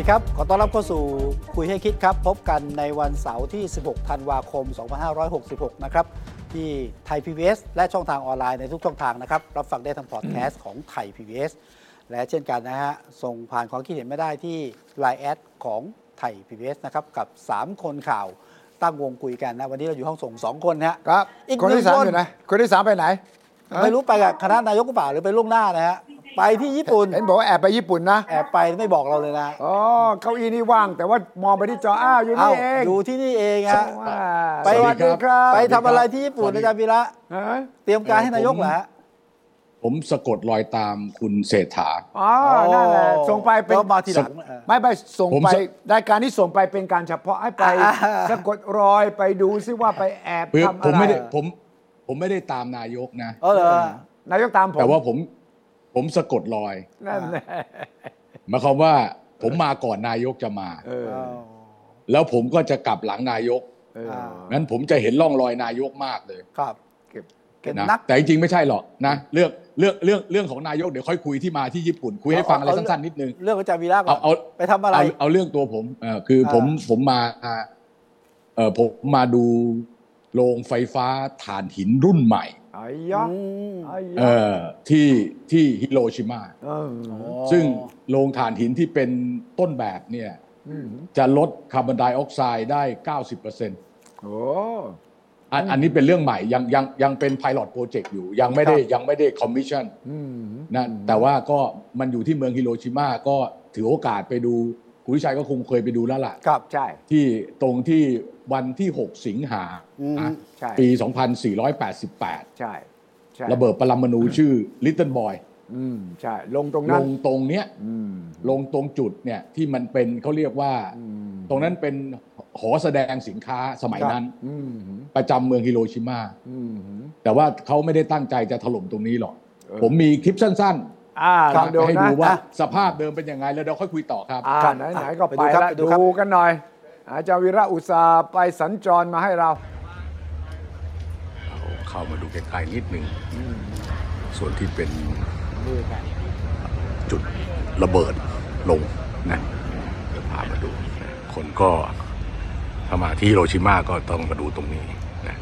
สวัสดีครับ ขอต้อนรับเข้าสู่คุยให้คิดครับ พบกันในวันเสาร์ที่ 16 ธันวาคม 2566 นะครับ ที่ไทย PBS และช่องทางออนไลน์ในทุกช่องทางนะครับ รับฟังได้ทางพอดแคสต์ของไทย PBS และเช่นกันนะฮะ ส่งผ่านความคิดเห็นไม่ได้ที่ Line แอดของไทย PBS นะครับ กับ 3 คนข่าวตั้งวงคุยกันนะ วันนี้เราอยู่ห้องส่ง 2 คนนะฮะครับอีกคนหนึ่ที่งสามคนอยู่ไหนคนที่สามไปไหน ไม่รู้ไปกับคณะนายกหรือเปล่าหรือไปล่วงหน้านะฮะ ไปที่ญี่ปุ่น เห็นบอกว่าแอบไปญี่ปุ่นนะ แอบไปไม่บอกเราเลยนะ อ๋อ เก้าอี้นี่ว่าง แต่ว่ามองไปที่จอ อ้าว อยู่เอ้านี่เองอยู่ที่นี่เองฮะว้าไปสวัสดีครับ ไปทำอะไรที่ญี่ปุ่นอาจารย์วีระเอ้ยเตรียมการให้นายกเหรอฮะผมสะกดรอยตามคุณเศรษฐา อ๋อ นั่นแหละ ส่งไปเป็นแล้วมาทีหลังเออไม่ไปส่งผมไปสรายการที่ส่งไปเป็นการเฉพาะให้ไปอ่าสะกดรอยไปดูซิว่าไปแอบคือทำผอะมไรไม่ได้ผมผมไม่ได้ตามนายกนะ เออเหรอนายกตามผม แต่ว่าผม ผมสะกดรอยนั่นแหละหมายความว่าผมมาก่อนนายกจะมา เออเอาแล้วผมก็จะกลับหลังนายกเออ งั้นผมจะเห็นร่องรอยนายกมากเลยครับเก็บเป็นนะนัก แต่จริงๆไม่ใช่หรอกนะเรื่องเรื่องเรื่องเรื่องของนายกเดี๋ยวค่อยคุยที่มาที่ญี่ปุ่น คุยให้ฟังอะไรเอา สั้นๆนิดนึง เรื่องอาจารย์วีระก่อเอานเอา ไปทำอะไร เอาเอาเรื่องตัวผมเออคือผมอ่า ผมมาเออผมมาดูโรงไฟฟ้าถ่านหินรุ่นใหม่ไอ้ ยะอืมไอ้เอยะอที่ที่ฮิโรชิมา เออซึ่งโรงถ่านหินที่เป็นต้นแบบเนี่ยอืมจะลดคาร์บอนไดออกไซด์ได้ 90%โอ้อันอันนี้เป็นเรื่องใหม่ยังยังยังเป็น pilot project อยู่ ยังไม่ได้ยังไม่ได้ commission อืมนะแต่ว่าก็มันอยู่ที่เมืองฮิโรชิมาก็ถือโอกาสไปดู คุณวิชัยก็คงเคยไปดูแล้วล่ะครับใช่ ที่ตรงที่วันที่ 6 สิงหาอืมใช่ปี 2488 ใช่ใช่ระเบิดปรมาณูชื่อ Little Boy อืมใช่ ลงตรงลนั้นงตรงเนี้ยอืม ลงตรงจุดเนี่ยที่มันเป็นเขาเรียกว่า อืมตรงนั้นเป็นหอแสดงสินค้าสมัยนั้นอืมประจำเมืองฮิโรชิมาอืม แต่ว่าเขาไม่ได้ตั้งใจจะถล่มตรงนี้หรอก เออ ผมมีคลิปสั้น อ่าๆลองดูให้นะดูว่าอะสภาพเดิมเป็นยังไงแล้วเดี๋ยวค่อยคุยต่อครับ อ่าครับไหนๆก็ไปไปดูครับแล้วไปดูครับ ดูกันหน่อย อาจารย์วีระอุตสาห์ไปสัญจรมาให้เรา เข้ามาดูใกล้ๆนิดหนึ่ง ส่วนที่เป็นจุดระเบิดลงนะเดี๋ยวพามาดูนะคนก็ถ้ามาที่ฮิโรชิมาก็ต้องมาดูตรงนี้นะ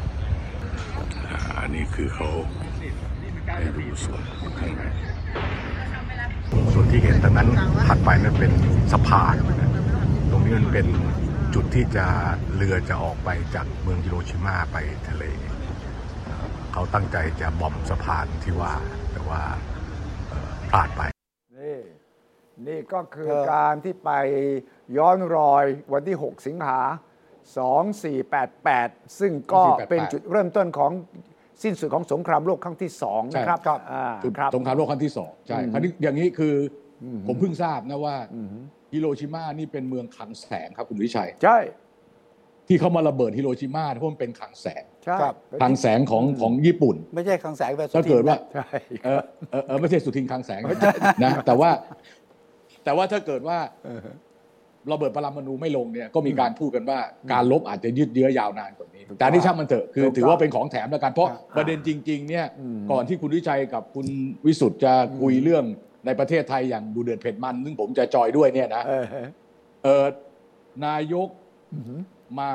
อ่าอันนี้คือเขาให้ดูส่วนข้างใน ส่วนที่เห็นตรงนั้นถัดไปนั่นเป็นสะพานนะตรงนี้มันเป็นจุดที่จะเรือจะออกไปจากเมืองฮิโรชิมาไปทะเล เขาตั้งใจจะบอมสะพานที่ว่าแต่ว่าเอ่อพลาดไป นี่นี่ก็คือเออการที่ไปย้อนรอยวันที่ 6 สิงหา 2488 ซึ่งก็2488เป็นจุดเริ่มต้นของ สิ้นสุดของสงครามโลกครั้งที่สองนะครับใช่ครับอ่าจุดครับสงครามโลกครั้งที่สองใช่อืมคราวนี้อย่างนี้คืออผมเพิ่งทราบนะว่าอืมฮิโรชิมานี่เป็นเมืองคลังแสงครับคุณวิชัย ใช่ ที่เขามาระเบิดฮิโรชิมาเพราะมันเป็นคลังแสงใช่ครับคลังแสงของของญี่ปุ่น ไม่ใช่คลังแสงแบบถ้าเกิดว่าใช่เออเออเออไม่ใช่สุทินคลังแสงนะแต่ว่า แต่ว่าถ้าเกิดว่า ระเบิดปรมาณูไม่ลงเนี่ยก็มีการพูดกันว่าการลบอาจจะยืดเยื้อยาวนานกว่านี้ แต่อันนี่ช่างมันเถอะคือถือว่าเป็นของแถมแล้วกันเพราะประเด็นจริงๆเนี่ยก่อนที่คุณวิชัยกับคุณวิสุทธ์จะคุยเรื่องในประเทศไทยอย่างดูเดือดเผ็ดมัน ซึ่งผมจะจอยด้วยเนี่ยนะเออเออนายกมา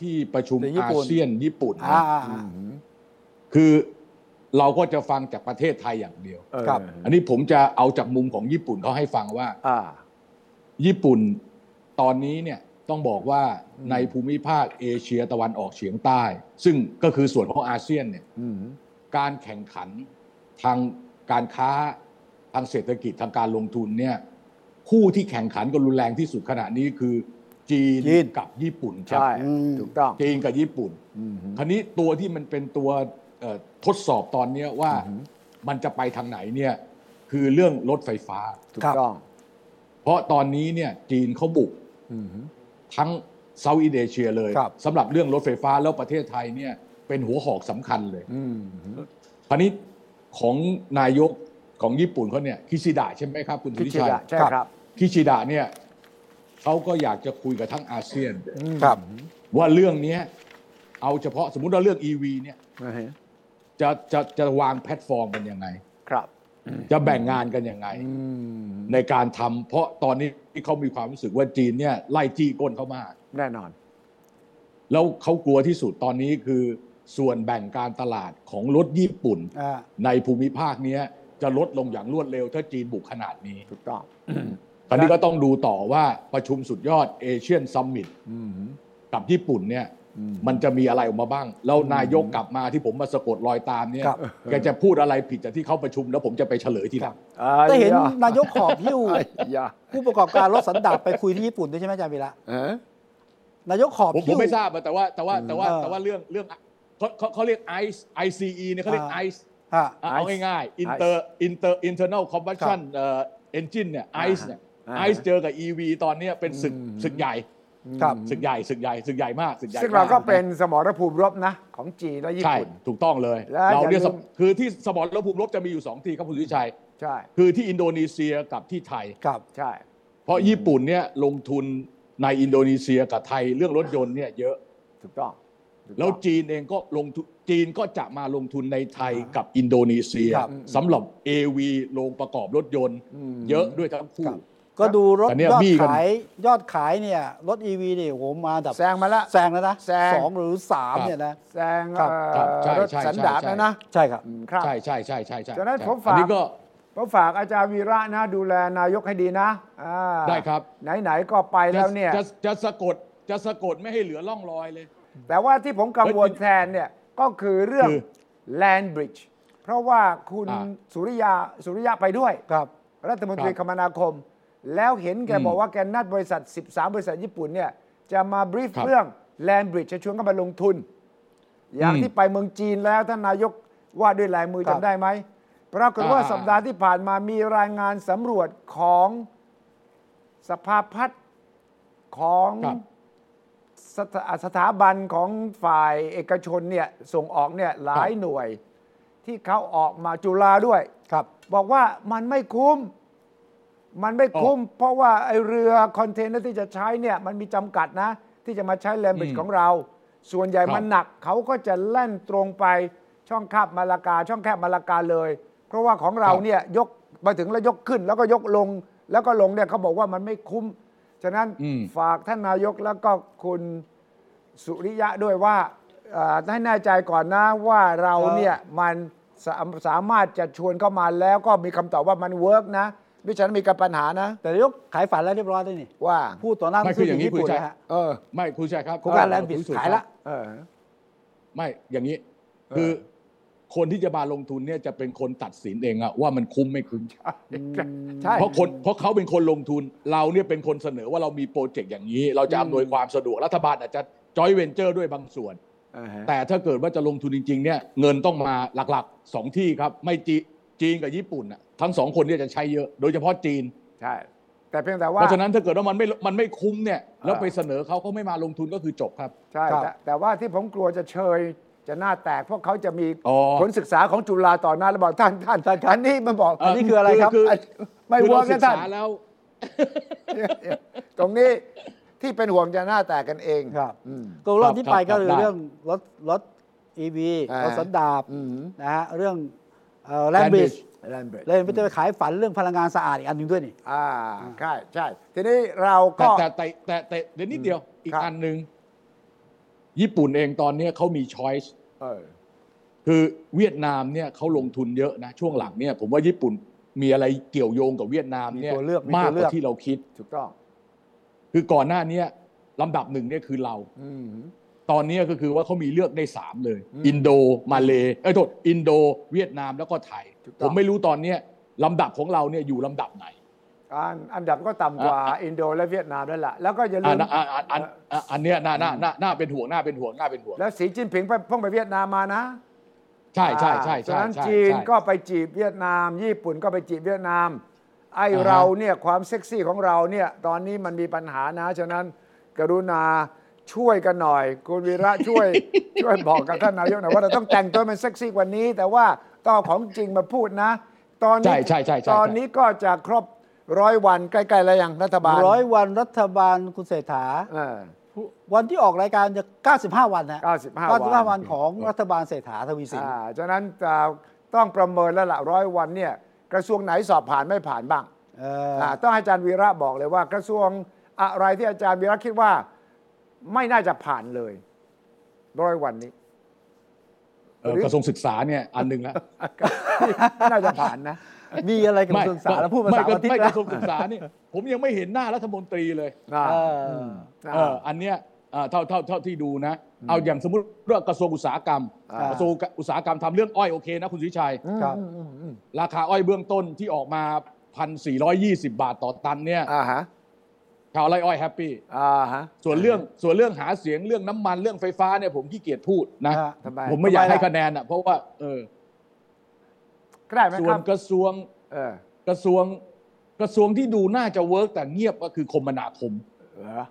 ที่ประชุมในญี่อาปุ่นเซียนญี่ปุ่นอ่านะคือเราก็จะฟังจากประเทศไทยอย่างเดียวเออครับ อันนี้ผมจะเอาจากมุมของญี่ปุ่นเขาให้ฟังว่าอ่าญี่ปุ่น ตอนนี้เนี่ยต้องบอกว่าในภูมิภาคเอเชียตะวันออกเฉียงใต้ ซึ่งก็คือส่วนของอาเซียนเนี่ยอืมการแข่งขันทางการค้าทางเศรษฐกิจทางการลงทุนเนี่ยคู่ที่แข่งขันกันรุนแรงที่สุดขณะนี้คือจีนจีนกับญี่ปุ่นครับใช่อืมถูกต้องจีนกับญี่ปุ่นอืมคราวนี้ตัวที่มันเป็นตัวเอ่อทดสอบตอนเนี้ยว่ามันจะไปทางไหนเนี่ยคือเรื่องรถไฟฟ้าถูกครับต้องเพราะตอนนี้เนี่ยจีนเขาบุกอืม ทั้งเซาท์อินเอเชียเลยครับสำหรับเรื่องรถไฟฟ้าแล้วประเทศไทยเนี่ยเป็นหัวหอกสำคัญเลยอืมคราวนี้ของนายกของญี่ปุ่นเขาเนี่ยคิชิดะใช่ไหมครับ คุณสุพิริชิชัยดะใช่ครับ คิชิดะเนี่ยเขาก็อยากจะคุยกับทั้งอาเซียนครับ ว่าเรื่องเนี้ยเอาเฉพาะสมมุติว่าเรื่อง EV เนี่ยอือฮึจะจะจะวางแพลตฟอร์มกันยังไงครับ จะแบ่งงานกันยังไงอืมในการทำเพราะตอนนี้เขามีความรู้สึกว่าจีนเนี่ยไล่จี้ก้นเขามากแน่นอน แล้วเขากลัวที่สุดตอนนี้คือส่วนแบ่งการตลาดของรถญี่ปุ่นอ่าในภูมิภาคเนี้ยจะลดลงอย่างรวดเร็วถ้าจีนบุกขนาดนี้ถูกต้องตอนนี้ก็ต้องดูต่อว่าประชุมสุดยอดเอเชียนซัมมิตอืมกับญี่ปุ่นเนี่ยอื มมันจะมีอะไรออกมาบ้าง แล้วนายกกลับมาที่ผมมาสะกดรอยตามเนี่ยครับ แกจะพูดอะไรผิดจากที่เขาประชุมแล้วผมจะไปเฉลยทีหลังได้เห็นอ้ยนายกขอบหิ้วไอ้ยาผู้ประกอบการรถสันดาปไปคุยที่ญี่ปุ่นด้วยใช่ไหมอาจารย์วีระเออนายกขอบผมผหิ้มว ไม่ทราบอะแต่ว่าแต่ว่าแต่ว่าเออแต่ว่าเรื่องเรื่องเขาเขาเขาเรียก ICE ICE เนี่ยเขาเรียก อ่า ICE ฮะ อะเอาง่ายๆ Inter Inter Internal Combustion เอ่อ Engine เนี่ย ICE เนี่ย ICE เจอกับ EV ตอนเนี้ยเป็นศึกศึกใหญ่ ครับ ศึกใหญ่ศึกใหญ่ศึกใหญ่มากศึกใหญ่ซึ่งเรามก็เป็นสมรภูมิรบนะ ของจีนและญี่ใช่ปุ่น ถูกต้องเลย และเราเนี่ยอย่าลืม คือที่สมรภูมิรบจะมีอยู่สองที่ครับคุณสุวิชัย ใช่คือที่อินโดนีเซียกับที่ไทย ครับใช่ เพราะญี่ปุ่นเนี่ยลงทุนในอินโดนีเซียกับไทยเรื่องรถยนต์เนี่ยเยอะ ถูกต้องถูกต้อง แล้วจีนเองก็ลงทุนจีนก็จะมาลงทุนในไทยกับอินโดนีเซียครับสำหรับ AV โรงประกอบรถยนต์เยอะด้วยทั้งคู่ ครับ ก็ดูรถแต่เนี่ยยอดบี้กันขายยอดขายเนี่ยรถ EV เนี่ยโหมาแบบแซงมาแล้วแซงแล้วนะแซงสองหรือสามเนี่ยนะแซงครับเอ่อครับใช่รถใช่สันดาปใช่นะนะใช่ครับอืมครับใช่ใช่ใช่ใช่ใช่ฉะนั้นใช่ผมฝากอันนี้ก็ผมฝากอาจารย์วีระนะดูแลนายกให้ดีนะอ่าได้ครับ ไหนๆก็ไปแล้วเนี่ยจะจะสะกดจะสะกดไม่ให้เหลือร่องรอยเลย แต่ว่าที่ผมกังวลเฮ้ยแทนเนี่ยก็คือเรื่องคือ Land Bridge เพราะว่าคุณอ่าสุริยาสุริยะไปด้วยครับรัฐมนตรีคครับมนาคม แล้วเห็นแกอืมบอกว่าแกนัดบริษัท 13 บริษัทญี่ปุ่นเนี่ยจะมาบรีฟครับเรื่อง Land Bridge จะชวนเข้ามาลงทุน อย่างอืมที่ไปเมืองจีนแล้วท่านนายกว่าด้วยลายมือครับจำได้ไหมปรากฏว่าอ่าสัปดาห์ที่ผ่านมามีรายงานสำรวจของสภาพัฒน์ของครับสถาสถาบันของฝ่ายเอกชนเนี่ยส่งออกเนี่ยหลายหน่วย ที่เขาออกมาจุฬาด้วยครับบอกว่ามันไม่คุ้ม มันไม่คุ้ม เพราะว่าไอ้เรือคอนเทนเนอร์ที่จะใช้เนี่ยมันมีจำกัดนะ ที่จะมาใช้ land bridge อืมของเรา ส่วนใหญ่ครับมันหนักเขาก็จะแล่นตรงไปช่องแคบมะละกา ช่องแคบมะละกาเลย เพราะว่าของเราครับเนี่ยยกมาถึงแล้วยกขึ้น แล้วก็ยกลง แล้วก็ลงเนี่ยเขาบอกว่ามันไม่คุ้ม ฉะนั้นอืมฝากท่านนายกแล้วก็คุณสุริยะด้วยว่าเอ่อให้แน่ใจก่อนนะว่าเราเนี่ยมันสาสามารถจะชวนเข้ามาแล้วก็มีคำตอบว่ามันเวิร์กนะ ไม่ฉะนั้นมีกับปัญหานะ แต่นายกขายฝันแล้วเรียบร้อยด้วยนี่ว่า พูดต่อหน้าไม่ผู้คืออย่างนี้ญี่ปุ่นคุณชัยนะฮะเออไม่คุณชัยครับโครงการเออ Land Bridge คุณสุขายละเออไม่อย่างนี้ คือคนที่จะมาลงทุนเนี่ยจะเป็นคนตัดสินเองอะว่ามันคุ้มไม่คุ้มใช่เพราะคนเพราะเขาเป็นคนลงทุนเราเนี่ยเป็นคนเสนอว่าเรามี project อย่างนี้ เราจะอำนวยความสะดวกรัฐบาลอาจจะจอยเวนเจอร์ด้วยบางส่วนอ่าฮะแต่ถ้าเกิดว่าจะลงทุนจริง ๆ เนี่ย เงินต้องมาหลักๆสองที่ครับ ไม่จีจีนกับญี่ปุ่นอะ ทั้งสองคนเนี่ยจะใช้เยอะ โดยเฉพาะจีน ใช่ แต่เพียงแต่ว่าเพราะฉะนั้นถ้าเกิดว่ามันไม่มันไม่คุ้มเนี่ยแล้วอ่าไปเสนอเขาเขาไม่มาลงทุนก็คือจบครับ ใช่ครับแต่แต่ว่าที่ผมกลัวจะเชยจะหน้าแตกเพราะเขาจะมีอ๋อ ผลศึกษาของจุฬาต่อหน้าแล้วบอกท่านท่านท่านอันนี้มันบอกอันนี้คืออะไรครับคือไม่คือเวิเราร์กศึนะกท่าน ษาแล้ว ตรงนี้ที่เป็นห่วงจะหน้าแตกกันเองครับ อืม ก็เรื่องที่ไปครัก็บคือได้เรื่องรถรถ EV อ่ารถสันดาปอืม นะฮะเรื่องแลน Land บริด Bridge แลนเบรเลยไปจะไปขายฝันเรื่องพลังงานสะอาดอีกอันหนึ่งด้วยนี่อ่าใช่ใช่ทีนี้เราแต่ก็แต่แต่แต่แต่เดี๋ยวนิดเดียวอีกครับอันหนึ่งญี่ปุ่นเองตอนเนี้ยเขามีช้อยส์เออคือเวียดนามเนี่ยเขาลงทุนเยอะนะช่วงหลังเนี่ยผมว่าญี่ปุ่นมีอะไรเกี่ยวโยงกับเวียดนามเนี่ยมีตัวเลือกมีมากตัวเลือกมากกว่าที่เราคิดถูกต้องคือก่อนหน้าเนี้ยลำดับหนึ่งเนี่ยคือเราอืม ตอนเนี้ยก็คือว่าเขามีเลือกได้สามเลยอืมอินโดมาเลเอ้ยโทษอินโดเวียดนามแล้วก็ไทยถูกต้องผมไม่รู้ตอนเนี้ยลำดับของเราเนี่ยอยู่ลำดับไหนอันอันดับก็ต่ำกว่าอะอินโดและเวียดนามนั่นแหละแล้วก็อย่าลืมอันอันอันอันอันอันเนี้ยน่าน่าน่าน่าเป็นห่วงน่าเป็นห่วงน่าเป็นห่วงแล้วสีจิ้นผิงไปเพิ่งไปเวียดนามมานะ ใช่ใช่ใช่ฉะใช่นั้นใช่จีนใช่ก็ไปจีบเวียดนาม ญี่ปุ่นก็ไปจีบเวียดนาม ไออ่าฮะเราเนี่ยความเซ็กซี่ของเราเนี่ยตอนนี้มันมีปัญหานะฉะนั้นกรุณา ช่วยกันหน่อย คุณวีระช่วยช่วยบอกกับท่านนายกหน่อยว่าเราต้องแต่งตัวเป็นเซ็กซี่กว่านี้ แต่ว่าต้องเอาของจริงมาพูดนะ ตอนนี้ใช่ใช่ใช่ใช่ตอนนี้ก็จะครบร้อยวันใกล้ๆแล้วยังรัฐบาลร้อยวันรัฐบาลคุณเศรษฐาเออวันที่ออกรายการจะ 95 วันนะ95วัน95 วันของรัฐบาลเศรษฐาทวีสินอ่าฉะนั้นจะต้องประเมินแล้วละร้อยวันเนี่ยกระทรวงไหนสอบผ่านไม่ผ่านบ้างเอ่ออ่าต้องให้อาจารย์วีระบอกเลยว่า กระทรวงอะไรที่อาจารย์วีระคิดว่า ไม่น่าจะผ่านเลยร้อยวันนี้เอ่อกระทรวงศึกษาเนี่ยอันหนึ่งละไม่น่าจะผ่านนะ มีอะไรกับกระทรวงศึกษาแล้วพูดภาษาไม่อาทิตไม่ย์กนะระทรวงศึกษาเนี่ยผมยังไม่เห็นหน้ารัฐมนตรีเลยอ่าเอออเอออันเนี้ยเอ่อเท่าเท่าเท่าที่ดูนะ เอาอย่างสมมติว่ากระทรวงอุตสาหกรรมอ่ากระทรวงอุตสาหกรรมทำเรื่องอ้อยโอเคนะคุณสุวิชัยครับอืมอืมอืมราคาอ้อยเบื้องต้นที่ออกมา1,420บาทต่อตันเนี่ยอ่าฮะ ชาวไร่อ้อย happy อ่าฮะส่วนเรื่องส่วนเรื่องหาเสียงเรื่องน้ำมันเรื่องไฟฟ้าเนี่ยผมขี้เกียจพูดนะฮะทำไมผมไม่อยากทำไมให้ล่ะคะแนนอะเพราะว่าเออก็ได้ไหมควรสำหรับกระทรวงเออกระทรวงกระทรวงที่ดูน่าจะ work แต่เงียบก็คือคมนาคม เหรอ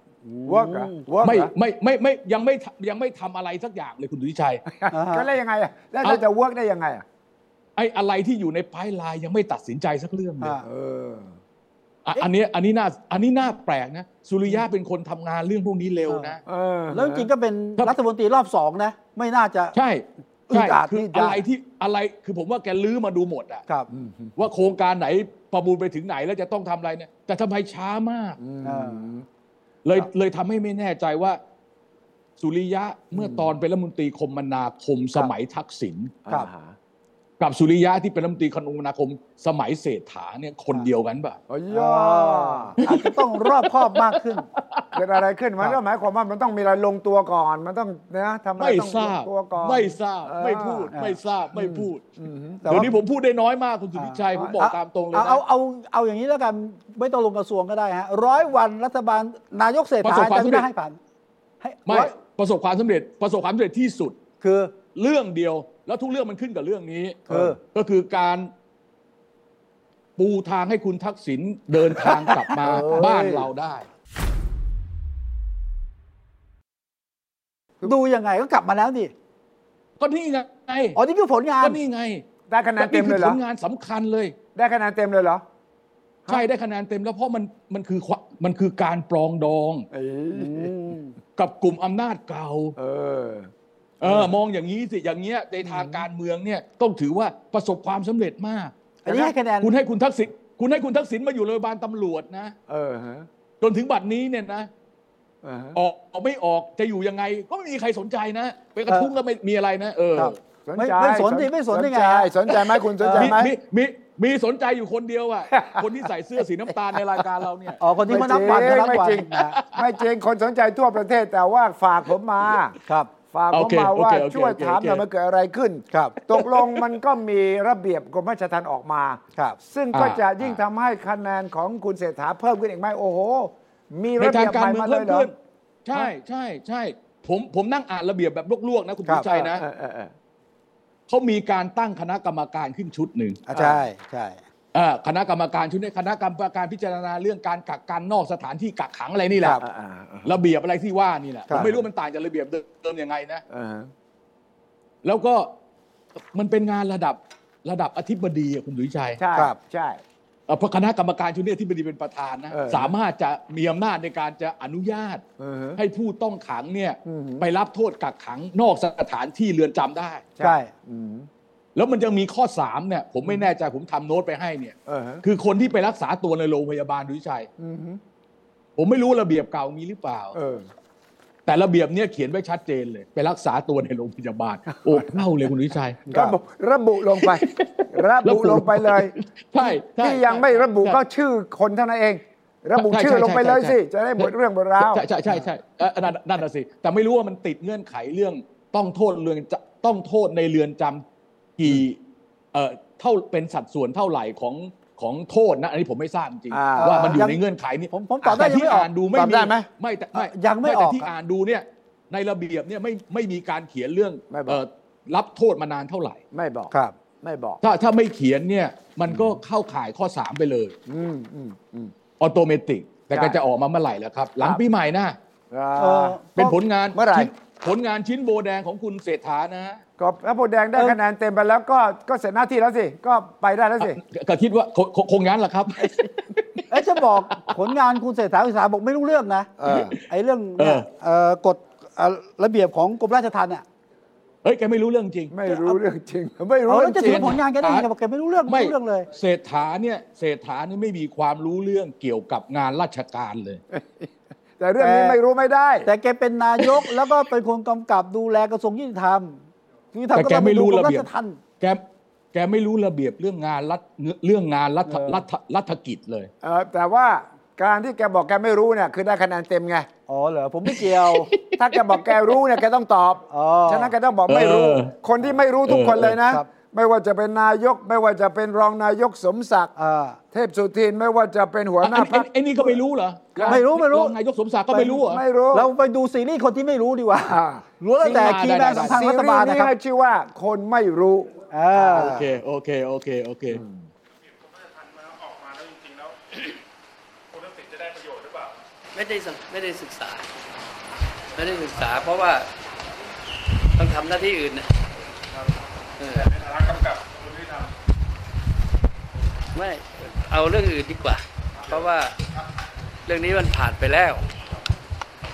work เหรอ work ไม่เหรอไม่ไม่ไม่ยังไม่ทำยังไม่ทำอะไรสักอย่างเลยคุณสุวิชัยอ่าฮะก็แล้วยังไงอะแล้วเอาจะ work ได้ยังไงอะไอ้อะไรที่อยู่ใน pipeline ยังไม่ตัดสินใจสักเรื่องเลยอ่าเออ อะอันเนี้ยอันนี้น่าอันนี้น่าแปลกนะสุริยะเป็นคนทำงานเรื่องพวกนี้เร็วนะเออแล้วจริงๆก็เปเป็นรัฐมนตรีรอบสองนะ ไม่น่าจะใช่อึใช่ดอัดคือที่จะอะไรที่อะไรคือผมว่าแกลื้อมาดูหมดอะครับว่าโครงการไหนประมูลไปถึงไหนแล้วจะต้องทำอะไรเนี่ย แต่ทำไมช้ามากเออเลยเลยทำให้ไม่แน่ใจว่า สุริยะเมื่อตอนเป็นรัฐมนตรีคมนาคมสมัยทักษิณครับอ่าฮะ กับสุริยะที่เป็นรัฐมนตรีคมนาคม สมัยเศรษฐาเนี่ยคนเดียวกันป่ะโอ้ยอ๋ออาจจะต้องรอบคอบมากขึ้น เกิดอะไรขึ้นมันก็หมายความว่ามันต้องมีอะไรลงตัวก่อน มันต้องนะทำอะไรไม่ต้องทราลบงตัวก่อนไม่ทราบเออไม่พูดอ่าไม่ทราบไม่พูดอืมแต่เดี๋ยวว่า นี้ผมพูดได้น้อยมากคุณสุริชัยผมบอกตามตรงเลยเอานะ เอาเอาเอาอย่างนี้แล้วกันไม่ต้องลงกระทรวงก็ได้ฮะร้อยวันรัฐบาลนายกเศรษประฐาสบความจะสำเร็ไม่จได้ให้ผ่านให้ไม่ร้อยประสบความสำเร็จประสบความสำเร็จที่สุด คือ เรื่องเดียว แล้วทุกเรื่องมันขึ้นกับเรื่องนี้เออ ก็คือการปูทางให้คุณทักษิณเดินทางกลับมาเอ้ยบ้านเราได้ ดูยังไงก็กลับมาแล้วดิก็นี่ไงอ๋อนี่คือผลงาน ก็นี่ไงได้คะแนนเต็มคืเลยเหรผอลงานสำคัญเลย ได้คะแนนเต็มเลยเหรอใช่ได้คะแนนเต็มแล้วเพราะมันมันคือความมันคือการปรองดอง เอ้ยกับกลุ่มอำนาจเก่า เออ เออมองอย่างนี้สิอย่างเงี้ยในทางการเมืองเนี่ยต้องถือว่าประสบความสำเร็จมากอันนี้ให้คะแนนคุณให้คุณทักษิณคุณให้คุณทักษิณมาอยู่โรงพยาบาลตำรวจนะเออฮะจนถึงบัดนี้เนี่ยนะเออฮะออกออกไม่ออกจะอยู่ยังไง ก็ไม่มีใครสนใจนะไปกระทุ้งก็ไม่มีอะไรนะเออครับสนไม่ใจไม่สนดิไม่สนได้ไงใจสนใจไหมคุณสนใจมีไหมมีมีมีสนใจอยู่คนเดียวอะคนที่ใส่เสื้อสีน้ำตาลในรายการเราเนี่ยอ๋อคนที่เขานับวันเขานับไม่วันจริงนะไม่จริงคนสนใจทั่วประเทศแต่ว่าฝากผมมาครับ ฝากผโอมเคมาโอว่าเคโอเคช่วยโอเคถามหน่อยโอเคมันเกิดอะไรขึ้นครับตกลงมันก็มีระเบียบกรมราชทัณฑ์ออกมาครับซึ่งก็อ่าจะยิ่งทำให้คะแนนของคุณเศรษฐาเพิ่มขึ้นอีกไหมโอ้โห มีในระทาเบีงยบการใหม่เมืองมาเลเพิ่ยมเหรอขึ้นใช่ใช่ใช่ผมผมนั่งอ่านระเบียบแบบลวกๆนะคุณครับผู้ชัยนะเออเออเออเขามีการตั้งคณะกรรมการขึ้นชุดหนึ่งอะใช่ใช่อ่า คณะกรรมการชุดนี้คณะกรรมการพิจารณาเรื่องการกักกันนอกสถานที่กักขังอะไรนี่แหละครับอ่าอ่าอ่าระเบียบอะไรที่ว่านี่แหละครัผบมไม่รู้มันต่างจากระเบียบเดิมยังไงนะอ่าแล้วก็มันเป็นงานระดับระดับอธิบดีอะคุณสุวิชัยใช่ครับใช่เอ่อเพราะคณะกรรมการชุดนี้อธิบดีเป็นประธานนะเออสามารถจะมีอำนาจในการจะอนุญาตเออฮะให้ผู้ต้องขังเนี่ยอืมไปรับโทษกักขังนอกสถานที่เรือนจำได้ ใช่อืม แล้วมันยังมีข้อ3เนี่ย ผมไม่แน่ใจผมทำโน้ตไปให้เนี่ยเออฮะคือคนที่ไปรักษาตัวในโรงพยาบาลดุวิชัยอืมฮึผมไม่รู้ระเบียบเก่ามีหรือเปล่าเออแต่ระเบียบเนี่ยเขียนไว้ชัดเจนเลย ไปรักษาตัวในโรงพยาบาลโอ้เล่าเลยคุณวิชัยระบุระบุลงไประบุลงไปเลย ใช่ใช่ที่ยังไม่ระบุใช่ก็ชื่อคนเท่านั้นเอง ระบุใช่ชื่อใช่ลงไปเลยใช่สิใช่จะได้หมดเรื่องหมดราว ใช่ใช่ใช่ใช่เอ่อนั่นนั่นน่ะสิ แต่ไม่รู้ว่ามันติดเงื่อนไขเรื่อง ต้องโทษเรือนจต้องโทษในเรือนจำ กี่เอ่อเท่าเป็นสัดส่วนเท่าไหร่ของของโทษนะ อันนี้ผมไม่ทราบจริงอ่าว่ามันอยัยู่งในเงื่อนไขนี้ผมผมตอบได้แต่ยังที่ไม่ออกอ่านดูไม่ตอบมีได้ไหมไม่แต่ไม่ยังไม่แต่ออกที่อ่านดูเนี่ยในระเบียบเนี่ยไม่ไม่มีการเขียนเรื่องไม่บอก เอ่อรับโทษมานานเท่าไหร่ ไม่บอกครับ ไม่บอก ถ้าถ้าไม่เขียนเนี่ยมันก็เข้าข่ายข้อ 3 ไปเลยอืมอืมอืม ออโตเมติกแต่ใช่ก็จะออกมาเมื่อไหร่แล้วครับ หลังครับปีใหม่นะเอ่า เออ เป็นผลงานเมื่อไหร่ ชิ้นผลงานชิ้นโบแดงของคุณเศรษฐานะฮะ ก็พระโพธิ์แดงได้คะแนนเต็มไปแล้วก็ก็เสร็จหน้าที่แล้วสิ ก็ไปได้แล้วสิก็คิดว่าคงคงคงงั้นแหละครับเอ้ยจะบอกผลงานคุณเศรษฐาวิสาบอกไม่รู้เรื่องนะเออไอ้เรื่องเนี่ยเออเอ่อกฎเอ่อระเบียบของกรมราชทัณฑ์เนี่ยเฮ้ยแกไม่รู้เรื่องจริง ไม่รู้เรื่องจริง ไม่รู้เอาเรื่แล้อวงจะจริถืงอผลงานแกได้ยังไงบอกแกไม่รู้เรื่องไม่รู้เรื่องเลย เศรษฐาเนี่ยเศรษฐานี่ไม่มีความรู้เรื่องเกี่ยวกับงานราชการเลย แต่เรื่องนี้ไม่รู้ไม่ได้ แต่แกเป็นนายกแล้วก็เป็นคนกำกับดูแลกระทรวงยุติธรรม ยุติธรรมแต่ก็แกต้องไม่ไปรู้ดูกรระมราเบียชบทัณฑ์แกแกไม่รู้ระเบียบเรื่องงานรัฐเรื่องงานรัฐเออรัฐรัฐกิจเลยเออแต่ว่าการที่แกบอกแกไม่รู้เนี่ยคือได้คะแนนเต็มไงอ๋อเหรอผมไม่เกี่ยว ถ้าแกบอกแกรู้เนี่ยแกต้องตอบอ๋อฉะนั้นแกต้องบอกไม่รู้เออคนที่ไม่รู้ทุกคนเลยนะครับ ไม่ว่าจะเป็นนายก ไม่ว่าจะเป็นรองนายกสมศักดิ์อ่าเทพสุทินไม่ว่าจะเป็นหัวหน้าไอ้พรรคไอ้นี่ก็ไม่รู้เหรอไม่รู้ไม่รู้องนายกสมศักดิ์ก็ไม่รู้เหรอไม่รู้เราไปดูซีรีส์คนที่ไม่รู้ดีกว่าอ่ารู้ตั้งแต่คีย์แมนได้สำคัญซีรัฐรีบาลส์นะนี้ครับให้ชื่อว่าคนไม่รู้อ่าโอเคโอเคโอเคโอเคออกมาแล้วจริงๆแล้วคุณทักษิณจะได้ประโยชน์หรือเปล่าไม่ได้ศึกไม่ได้ศึกษา ไม่ได้ศึกษา เพราะว่าต้องทำหน้าที่อื่นนะ เออในฐานะกำกับคุณที่ทไม่เอาเรื่องอื่นดีกว่า เพราะว่าเรื่องนี้มันผ่านไปแล้ว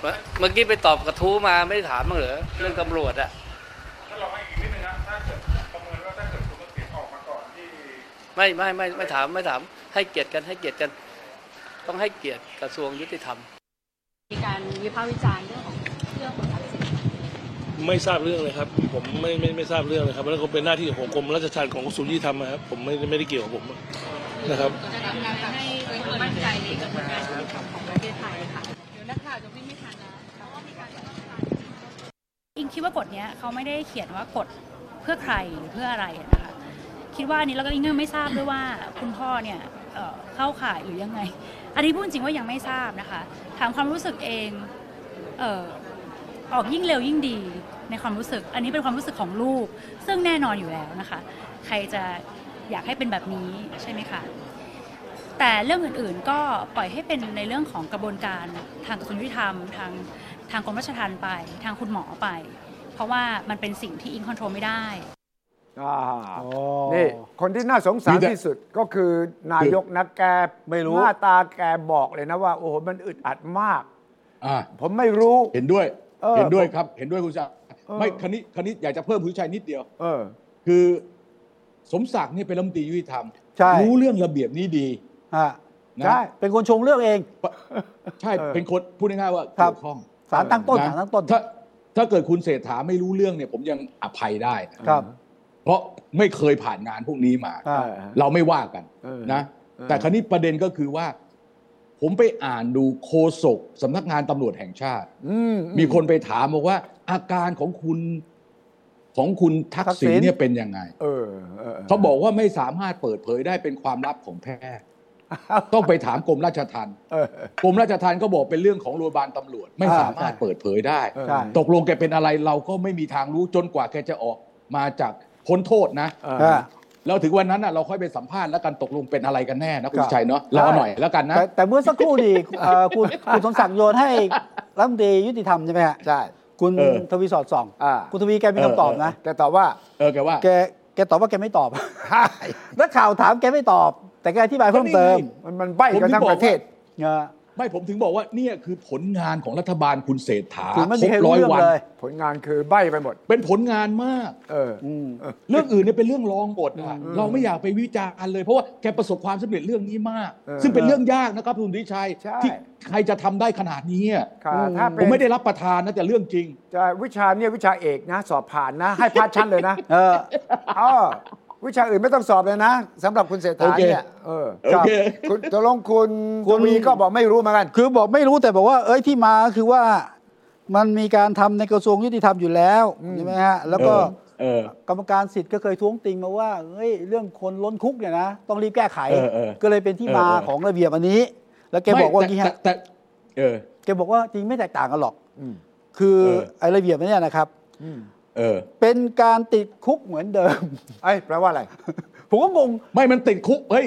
เมื่อเมื่อกี้ไปตอบกระทู้มาไม่ได้ถามมั้างเหรอเรื่องตำรวจอะำถ้าเราให้อีกนิดนึงนะถ้าเกิดประเมินว่าถ้าเกิดคุณทักษิณออกมาก่อนที่ไม่ไม่ไม่ไม่ถามไม่ถาม ให้เกียรติกันให้เกียรติกัน ต้องให้เกียรติกระทรวงยุติธรรม มีการวิพากษ์วิจารณ์เรื่องของเรื่องของทักษิณ ไม่ทราบเรื่องเลยครับ ผมไม่ไม่ไม่ทราบเรื่องเลยครับแล้วก็เป็นหน้าที่ของกรมราชทัณฑ์ของกระทรวงยุติธรรมนะครับผมไม่ไม่ได้เกี่ยวกับผมนะครับจะทำการให้มั่นใจในกระบวนการยุติธรรมของประเทศไทยค่ะเดี๋ยวนักข่าวจะวิ่งไม่ทันนะเพราะว่ามีการอิงคิดว่ากฎเนี้ยเขาไม่ได้เขียนว่ากฎเพื่อใครหรือเพื่ออะไรนะคะคิดว่าอันนี้แล้วก็อิงก็ไม่ทราบด้วยว่าคุณพ่อเนี่ยเอ่อเข้าข่ายหรือยังไง อันนี้พูดจริงว่ายังไม่ทราบนะคะ ถามความรู้สึกเองเอ่อ ออกยิ่งเร็วยิ่งดีในความรู้สึก อันนี้เป็นความรู้สึกของลูก ซึ่งแน่นอนอยู่แล้วนะคะ ใครจะอยากให้เป็นแบบนี้ใช่ไหมคะแต่เรื่องอื่นๆก็ปล่อยให้เป็นในเรื่องของกระบวนการทางกระทรวงยุติธรรม ทางทางกรมราชทัณฑ์ไป ทางคุณหมอไป เพราะว่ามันเป็นสิ่งที่อิงคอนโทรลไม่ได้อ่าอ๋อนี่ คนที่น่าสงสารมีแต่ที่สุดก็คือนายกนะแกไม่รู้ หน้าตาแกบอกเลยนะว่า โอ้โหมันอึดอัดมาก อ่าผมไม่รู้ เห็นด้วย เออเห็นด้วยครับ เห็นด้วยคุณชัยเออไม่คณิตคณิตอยากจะเพิ่มคุณชัยนิดเดียว เออ คือสมศักดิ์เนี่ยเป็นรัฐมนตรียุติธรรมใช่รู้เรื่องระเบียบนี้ดีฮะนะใช่เป็นคนชงเรื่องเอง ใช่เออเป็นคนพูดง่ายๆว่าครับเกี่ยวข้องสารตั้งต้นนะสารตั้งต้นถ้าถ้าเกิดคุณเศรษฐาไม่รู้เรื่องเนี่ย ผมยังอภัยได้นะครับ เพราะไม่เคยผ่านงานพวกนี้มาอ่าเราไม่ว่ากันเออนะเออแต่คราวนี้ประเด็นก็คือว่า ผมไปอ่านดูโคศกสำนักงานตำรวจแห่งชาติอืมมีคนไปถามบอกว่า อาการของคุณของคุณทักทักษิษิณณเนี่ยเป็นยังไงเออเออเขาบอกว่าไม่สามารถเปิดเผยได้เป็นความลับของแพทย์ต้องไปถามกรมราชทัณฑ์เออกรมราชทัณฑ์ก็บอกเป็นเรื่องของโรงพยาบาลตำรวจ ไม่อ่าสามารถใช่เปิดเผยได้เออใช่ตกลงแกเป็นอะไรเราก็ไม่มีทางรู้จนกว่าแกจะออกมาจากพ้นโทษนะเอออ่า แล้วถึงวันนั้นน่ะเราค่อยไปสัมภาษณ์แล้วกันตกลงเป็นอะไรกันแน่นะคุคณรับชัยเนาะรอหน่อยแล้วกันนะแต่แต่เมื่อสักครู่ดีเอ่อคุณคุณสมศักดิ์โยนให้รัฐมนตรียุติธรรมใช่ไหมฮะใช่คุณเออทวีสอดส่องอ่าคุณทวีแกมีคำตอบนะแต่ตอบว่าเออแกว่าแกแกตอบว่าแกไม่ตอบนักข่าวถามแกไม่ตอบ แต่แกอธิบายเพิ่มเติมมันมันใบ้กันทั้งประเทศเออ ไม่ผมถึงบอกว่าเนี่ยคือผลงานของรัฐบาลคุณเศรษฐาถึงไม่คมีรบใครร้รู้อยเรื่องวันเลย ผลงานคือใบ้ไปหมด เป็นผลงานมาก เอออืมเรื่องอื่นเนี่ยเป็นเรื่องรองบทอะเราไม่อยากไปวิจารณ์เลย เพราะว่าแกประสบความสำเร็จเรื่องนี้มากเออซึ่งเป็นเรื่องยากนะครับคุณดิชัยใช่ที่ใครจะทำได้ขนาดนี้อะค่ะถ้าผเป็มนไม่ได้รับประทานนะแต่เรื่องจริงจะวิชาเนี่ยวิชาเอกนะ สอบผ่านนะ ให้พาสชั้นเลยนะ เอออ๋อ วิชาอื่นไม่ต้องสอบเลยนะสำหรับคุณเศรษฐาโอเคเนี่ยเออโอเคคุณตกลงคุณคุคุณณมีก็บอกไม่รู้เหมือนกัน คือบอกไม่รู้แต่บอกว่า เอ้ยที่มาคือว่ามันมีการทำในกระทรวงยุติธรรมอยู่แล้วใช่ไหมฮะแล้วก็เออ กรรมการสิทธิ์ก็เคยท้วงติงมาว่าเฮ้ยเรื่องคนล้นคุกเนี่ยนะต้องรีบแก้ไข เออเออก็เลยเป็นที่มาเออเออ ของระเบียบอันนี้ แล้วแกไม่บอกว่าแต่งี้แต่ฮะแต่เออ แกบอกว่าจริงไม่แตกต่างกันหรอก อืม คือเออ ไอ้ระเบียบอันเนี้ยนะครับ เออ เป็นการติดคุกเหมือนเดิมไอ้ยแปลว่าอะไร ผมก็งง ไม่มันติดคุกเฮ้ย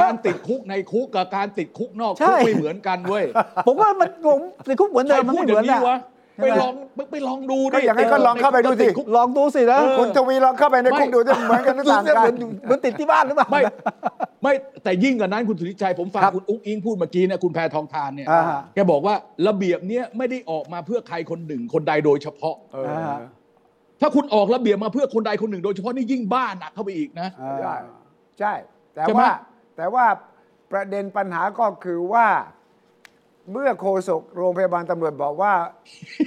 การติดคุกในคุกกับการติดคุกนอกใช่ คุกไม่เหมือนกันเว้ยผมว่ามันผมในคุกเหมือนใครเดิมมันพูดไม่อเหมือนย่างนี้อะวะไปลองไปลองดูดิก็อย่างนั้นก็ลองเข้าไปดูสิ ติคุก ลองดูสินะเออ คุณทวีลองเข้าไปในคุกดูจะเหมือนกันหรือต่างกันเหมือนเหมือนติดที่บ้านหรือเปล่า ไม่ไม่แต่ยิ่งกว่านั้นคุณสุริชัยผมฟังครับคุณอุ๊กอิงพูดเมื่อกี้เนี่ยคุณแพทองทานเนี่ยอ่าฮะ แกบอกว่าระเบียบเนี้ยไม่ได้ออกมาเพื่อใครคนหนึ่งคนใดโดยเฉพาะ เอออ่า ถ้าคุณออกระเบียบมาเพื่อคนใดคนหนึ่ง โดยเฉพาะนี่ยิ่งบ้าหนักเข้าไปอีกนะใช่ ใช่ แต่ใช่ไหม ว่าแต่ว่าประเด็นปัญหาก็คือว่า เมื่อโฆษกโรงพยาบาลตำรวจบอกว่า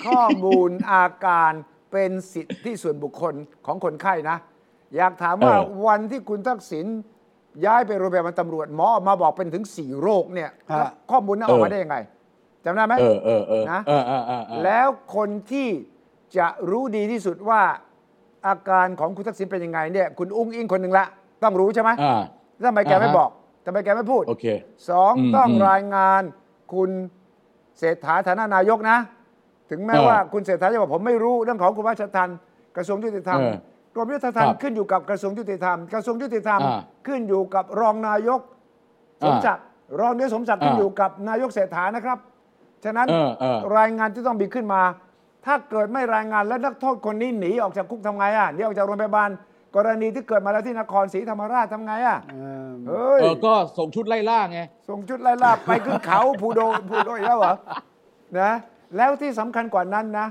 ข้อมูลอาการเป็นสิทธิส่วนบุคคลของคนไข้นะ อยากถามว่าเออ วันที่คุณทักษิณย้ายไปโรงพยาบาลตำรวจหมอออกมาบอกเป็นถึงสี่โรคเนี่ยฮะ แล้วข้อมูลนั้นออกมาได้ยังไงจำได้ไหม เออเออเออนะ เออเออเออเออ แล้วคนที่ จะรู้ดีที่สุดว่าอาการของคุณทักษิณเป็นยังไงเนี่ยคุณอุ้งอิงคนหนึ่งละ ต้องรู้ใช่ไหมอ่า ทำไมแกไม่อ่าฮะบอกทำไมแกไม่พูดโอเค สองอืมต้องอืมรายงานคุณเศรษฐาฐานะนายกนะ ถึงแม้เออว่าคุณเศรษฐาจะบอกผมไม่รู้เรื่องของคุณวัชทันกระทรวงยุติธรรมเออกรมยุติธรรมครับขึ้นอยู่กับกระทรวงยุติธรรม กระทรวงยุติธรรมอ่าขึ้นอยู่กับรองนายกสอ่ามศักดิ์รองนายกสมศักดิ์ขึ้นอ่าอยู่กับนายกเศรษฐานะครับ ฉะนั้นเออเออ รายงานที่ต้องมีขึ้นมา ถ้าเกิดไม่รายงานแล้วนักโทษคนนี้หนีออกจากคุกทำไงอะหนีออกจากโรงพยาบาลกรณีที่เกิดมาแล้วที่นครศรีธรรมราชทำไงอะเออเฮ้ยเออก็ส่งชุดไล่ล่าไง ส่งชุดไล่ล่าไปขึ้นเขาภูโดภูโดอีกแล้วเหรอนะแล้วที่สำคัญกว่านั้นนะ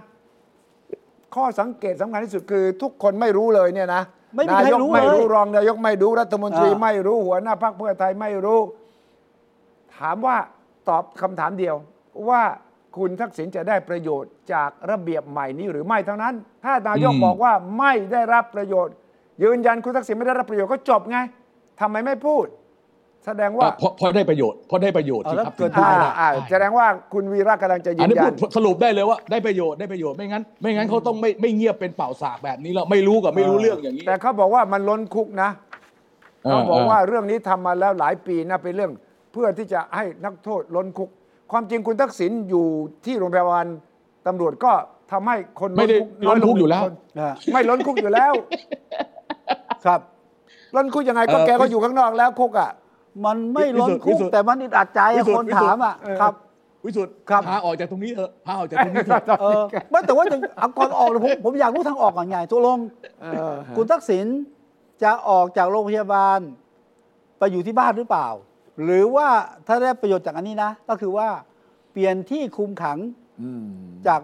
ข้อสังเกตสำคัญที่สุดคือทุกคนไม่รู้เลยเนี่ยนะไม่มีนาใครยกรู้ไม่เลยรู้รองนายกไม่รู้รัฐมนตรีอ่าไม่รู้หัวหน้าพรรคเพื่อไทยไม่รู้ ถามว่าตอบคำถามเดียวว่า คุณทักษิณจะได้ประโยชน์จากระเบียบใหม่นี้หรือไม่เท่านั้น ถ้านายกอืมบอกว่าไม่ได้รับประโยชน์ ยืนยันคุณทักษิณไม่ได้รับประโยชน์ก็จบไงทำไมไม่พูด แสดงว่าเพราะเพราะได้ประโยชน์เพราะได้ประโยชน์เอาสิแล้วครับเกิดอ่าได้อ่าแสดงว่าคุณวีระกำลังจะยือันนนี้ยัพูนดสรุปได้เลยว่าได้ประโยชน์ได้ประโยชน์ไม่งั้น ไม่งั้นเขาต้องไม่ไม่เงียบเป็นเป่าสากแบบนี้แล้วไม่รู้กับไม่รู้เรื่องอย่างนี้ แต่เขาบอกว่ามันล้นคุกนะเออเขาบอกเออว่าเรื่องนี้ทำมาแล้วหลายปีนะเป็นเรื่อง เพื่อที่จะให้นักโทษล้นคุก ความจริงคุณทักษิณอยู่ที่โรงพยาบาลตำรวจก็ทำให้คนไม่ได้น้อยล้นคุกอยู่แล้วคนอ่าไม่ล้นคุกอยู่แล้ว ครับ ล้นคุกยังไงก็เออแกก็อยู่ข้างนอกแล้วคุกอะ มันไม่ล้นวิคุสุกทธิ์แต่มันอึดอัดใจวิอะสุทธิ์คนวิสุทธิ์ถามอะเออครับวิสุทธ์ครับพาออกจากตรงนี้เถอะพาออกจากตรงนี้เถอะเออไม่แต่ว่าจะเอาก่อนออกเลยผมผมอยากรู้ทางออกก่อนไงตัวลงเออคุณทักษิณจะออกจากโรงพยาบาล ไปอยู่ที่บ้านหรือเปล่า หรือว่าถ้าได้ประโยชน์จากอันนี้นะ ก็คือว่าเปลี่ยนที่คุมขังจาก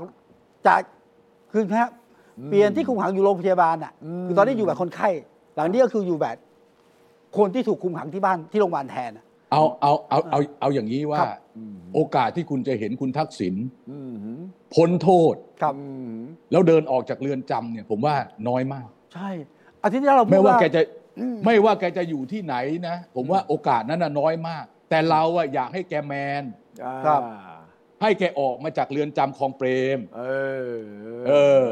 จากคือครับเปลี่ยนที่คุมขังอยู่โรงพยาบาลอะคือตอนนี้อยู่แบบคนไข้ หลังนี้ก็คืออยู่แบบคนที่ถูกคุมขังที่บ้านที่โรงพยาบาลแทนอะเอาเอาเอาเอาเอาอย่างนี้ว่าครับโอกาสที่คุณจะเห็นคุณทักษิณพ้นโทษครับแล้วเดินออกจากเรือนจำเนี่ย ผมว่าน้อยมาก ใช่อาทิตย์ที่แล้วเราพูไม่ดว่าว่าแกจะ ไม่ว่าแกจะอยู่ที่ไหนนะ ผมว่าโอกาสนั้นน่ะน้อยมาก แต่เราอะอยากให้แกแมนครับให้แกออกมาจากเรือนจำคลองเปรม เออ เออ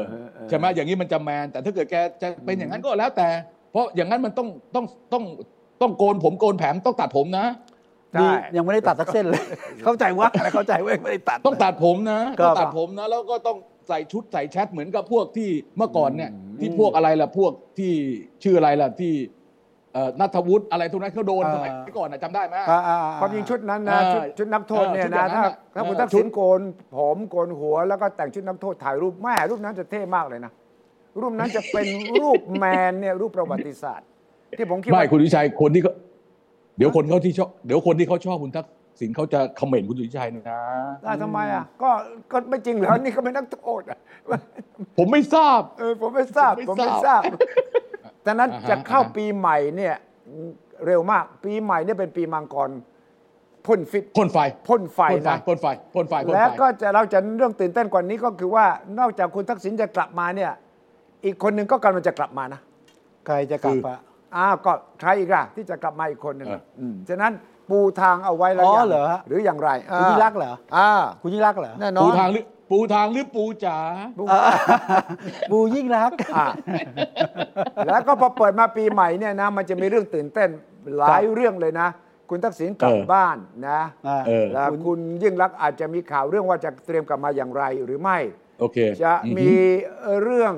ใช่ไหมอย่างนี้มันจะแมน แต่ถ้าเกิดแกจะเป็นอย่างนั้นก็แล้วแต่ เพราะอย่างนั้นมันต้องต้องต้องต้องโกนผมโกนแผมต้องตัดผมนะใช่นี่ยังไม่ได้ตัดสักเส้นเลย เข้าใจว่าอะไรเข้าใจว่ายังไม่ได้ตัด ต้องตัดผมนะครัต้อบงตัดผมนะ แล้วก็ต้องใส่ชุดใส่แชทเหมือนกับพวกที่เมื่อก่อนเนี่ย ที่พวกอะไรล่ะพวกที่ชื่ออะไรล่ะที่เอ่อ นัทวุฒิอะไรทุกนั้นเขาโดนอ่าสมัยก่อนนะจำได้ไหมอ่าอ่าอ่าความจริงชุดนั้นนะเออชุดชุดนักโทษเนี่ยเออชุดอนะย่างนั้นถ้าน่ะถ้าคุณเออทักชุษิด ณโกนผมโกนหัวแล้วก็แต่งชุดนักโทษถ่ายรูปแม่รูปนั้นจะเท่มากเลยนะ รูปนั้นจะเป็น รูปแมนเนี่ยรูปประวัติศาสตร์ ที่ผมคิดไม่ว่าคุณวิชัยคนที่เขาเดี๋ยวคนเขาที่ชอบเดี๋ยวคนที่เขาชอบคุณทักษิณเขาจะคอมเมนต์คุณวิชัยนะได้ทำไมอะก็ก็ไม่จริงเหรอนี่ก็เป็นนักโทษอะผมไม่ทราบ เออผมไม่ทราบผผมมไม่ไม่ททราราบ บแต่นั้นอ่าฮะจะเข้าอ่าฮะปีใหม่เนี่ยเร็วมาก ปีใหม่เนี่ยเป็นปีมังกรพ่นฟิตพ่นไฟพ่นไฟพ่นไฟนะพ่นไฟพ่นไฟพ่นไฟแล้วก็จะเราจะเรื่องตื่นเต้นกว่านี้ก็คือว่านอกจากคุณทักษิณจะกลับมาเนี่ย อีกคนหนึ่งก็กำลังจะกลับมานะใครจะกลับอะอ้าวก็ใครอีกล่ะที่จะกลับมาอีกคนหนึ่งเออมฉะนั้นปูทางเอาไว้แล้วอ๋อยังเหรอฮะหรืออย่างไรคุณยิ่งรักษณ์เหรออ่าคุณยิ่งรักษณ์เหรอแน่นอปูนทางหรือ ปูทางหรือปูจ๋าเออบูยิ่งรักษณ์อ่าแล้วก็พอเปิดมาปีใหม่เนี่ยนะ มันจะมีเรื่องตื่นเต้นหลายเรื่องเลยนะ คุณทักษิณกลับเออบ้านนะอ่าเออ แล้วคุณยิ่งรักษณ์อาจจะมีข่าวเรื่องว่าจะเตรียมกลับมาอย่างไรหรือไม่ โอเคจะอือฮึมีเรื่อง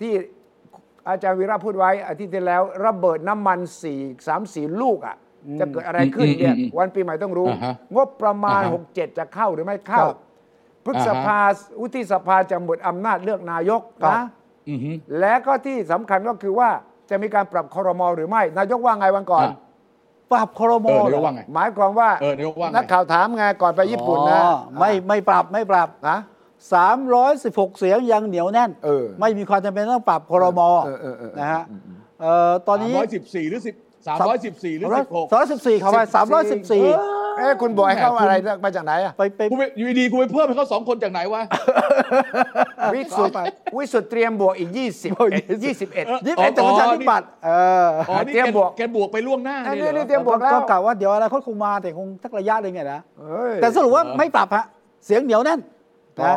ที่อาจารย์วีระพูดไว้อาทิตย์ที่แล้ว ระเบิดน้ำมันสี่สามสี่ลูกอะจะเกิดอะไรขึ้นเนี่ยอืมอืมอืมวันปีใหม่ต้องรู้อ่าฮะงบประมาณอ่าฮะ67 จะเข้าหรือไม่เข้า ครับ พฤษภาวุฒิสภาจะหมดอำนาจเลือกนายกนะและก็ที่สำคัญก็คือว่าจะมีการปรับคอรมอหรือไม่ นายกว่าไงวันก่อนปรับคอรมอหมายความว่านักข่าวถามไงก่อนไปญี่ปุ่นนะไม่ไม่ปรับไม่ปรับนะสามร้อยสิบหกเสียงยังเหนียวแน่นไม่มีความจำเป็นต้องปรับคอรมอนะฮะตอนนี้สามร้อยสิบสี่หรือสิบสามร้อยสิบสี่หรือสิบหกสามร้อยสิบสี่เขาไปสามร้อยสิบสี่ เอ้คุณบอกให้เข้ามาอะไรมาจากไหนอะไปไปกูไปอยู่ดีกูไปเพิ่มให้เขาสองคนจากไหนวะวิสุทธิ์วิสุทธิ์เตรียมบวกอีก 20 21 21แต่ประชาธิปัตย์เออเตรียมบวกแกบวกไปล่วงหน้านี่เตรียมบวกแล้วก็กล่าวว่าเดี๋ยวอะไรเขาคงมาแต่คงทักระยะหนึ่งไงนะแต่สรุปว่าไม่ปรับฮะเสียงเหนียวแน่นนะ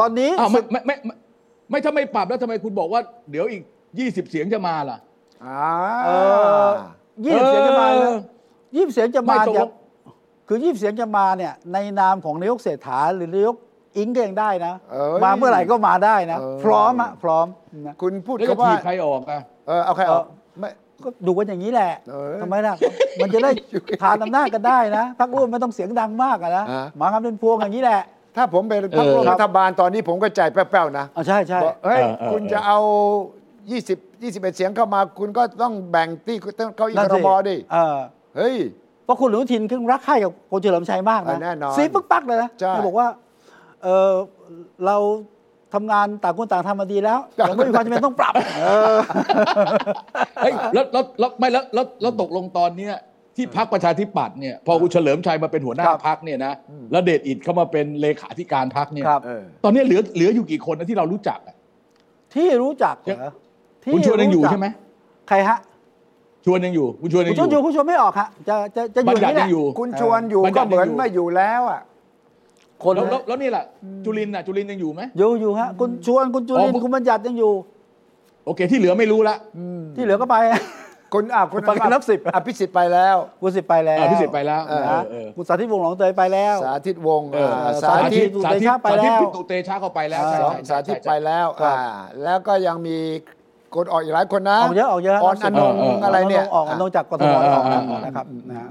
ตอนนี้ไม่ไม่ไม่ถ้าไม่ปรับแล้วทำไมคุณบอกว่า เดี๋ยวอีก 20 เสียงจะมาล่ะอ่ายี่สิบเสียงจะมายี่สิบเสียงจะมาอย่า คือยี่สิบเสียงจะมาเนี่ยในนามของนายกเศรษฐาหรือนายกอิงก็ยังได้นะ เอ้ยมาเมื่อไหร่ก็มาได้นะ เออ พร้อมอะพร้อมนะคุณพูดแล้วจะคำว่าถีบใครออกอะ เออเอาใครออกเออไม่ ก็ดูกันอย่างนี้แหละเออทำไมล่ะ มันจะได้ทานอำนาจกันได้นะพักร่วมไม่ต้องเสียงดังมากอะนะอ่ามากันเป็นพวงอย่างนี้แหละถ้าผมเป็นพรรคร่วมเออ รัฐบาลตอนนี้ผมก็ใจแป้วๆนะอ๋อใช่ใช่ บอกเฮ้ยเออเออ คุณจะเอา 20 21 เสียงเข้ามา คุณก็ต้องแบ่งที่เก้าอี้นั่นครสิมดิเออเฮ้ย เพราะคุณอนุทินคือรักใคร่กับคุณเฉลิมชัยมากเอนะอแน่นอนซีปึ๊กปักเลยนะใช่เขาบอกว่าเออเราทำงานต่างคนต่างทำมาดีแล้วยังไม่มีความจำเป็นต้องปรับเออเฮ้ยแล้วแล้วแล้วไม่แล้วแล้วแล้วตกลงตอนเนี้ยที่พักประชาธิปัตย์เนี่ยพอคุณเฉลิมชัยมาเป็นหัวหน้าครับพักเนี่ยนะแล้วเดชอิดเข้ามาเป็นเลขาธิการพักเนี่ยครับเออตอนนี้เหลือเหลืออยู่กี่คนนะที่เรารู้จักอะที่รู้จักเหรอที่คุณชวนยังอยู่รู้จักใช่ไหมใครฮะ ชวนยังอยู่คุณชวนยัคุงณอชวนอยู่ยู่ คุณชวนไม่ออกฮะจะจะจะอบัญยู่ญันี่ติแหยัละงอยู่ คุณชวนอยู่บัญญัก็ติเหมือนยังอยู่ไม่อยู่แล้วอะคนแล้วแล้วแล้วนี่แหละจุลินน่ะจุลินยังอยู่ไหม อยู่อยู่ฮะคุณชวนคุณจุลินทอ๋อร์คุณบัญญัติยังอยู่ โอเค ที่เหลือไม่รู้ละ ที่เหลือก็ไป คุณอะคุณฟังกันนับสิบ อภิสิทธิ์ไปแล้ว คุณสิทธิ์ไปแล้วเออพิสิทธิ์ไปแล้วเออเอนะอเออ คุณสาธิตวงศ์หลองเตยไปแล้ว สาธิตวงศ์เออ อ่าสาสาธิธิตตสาธิตเตชะไปแล้วสาธิตปิตุเตชะเข้าไปแล้วอ่าใช่สองใช่สาธิตใช่ ไปแล้วครับอ่าแล้วก็ยังมี กดออกอีกหลายคนนะออกเยอะออกเยอะออนอนงเออเอออะไรเนี่ยออกอนงจากกทมเออออกเออนะเออนะครับนะฮะ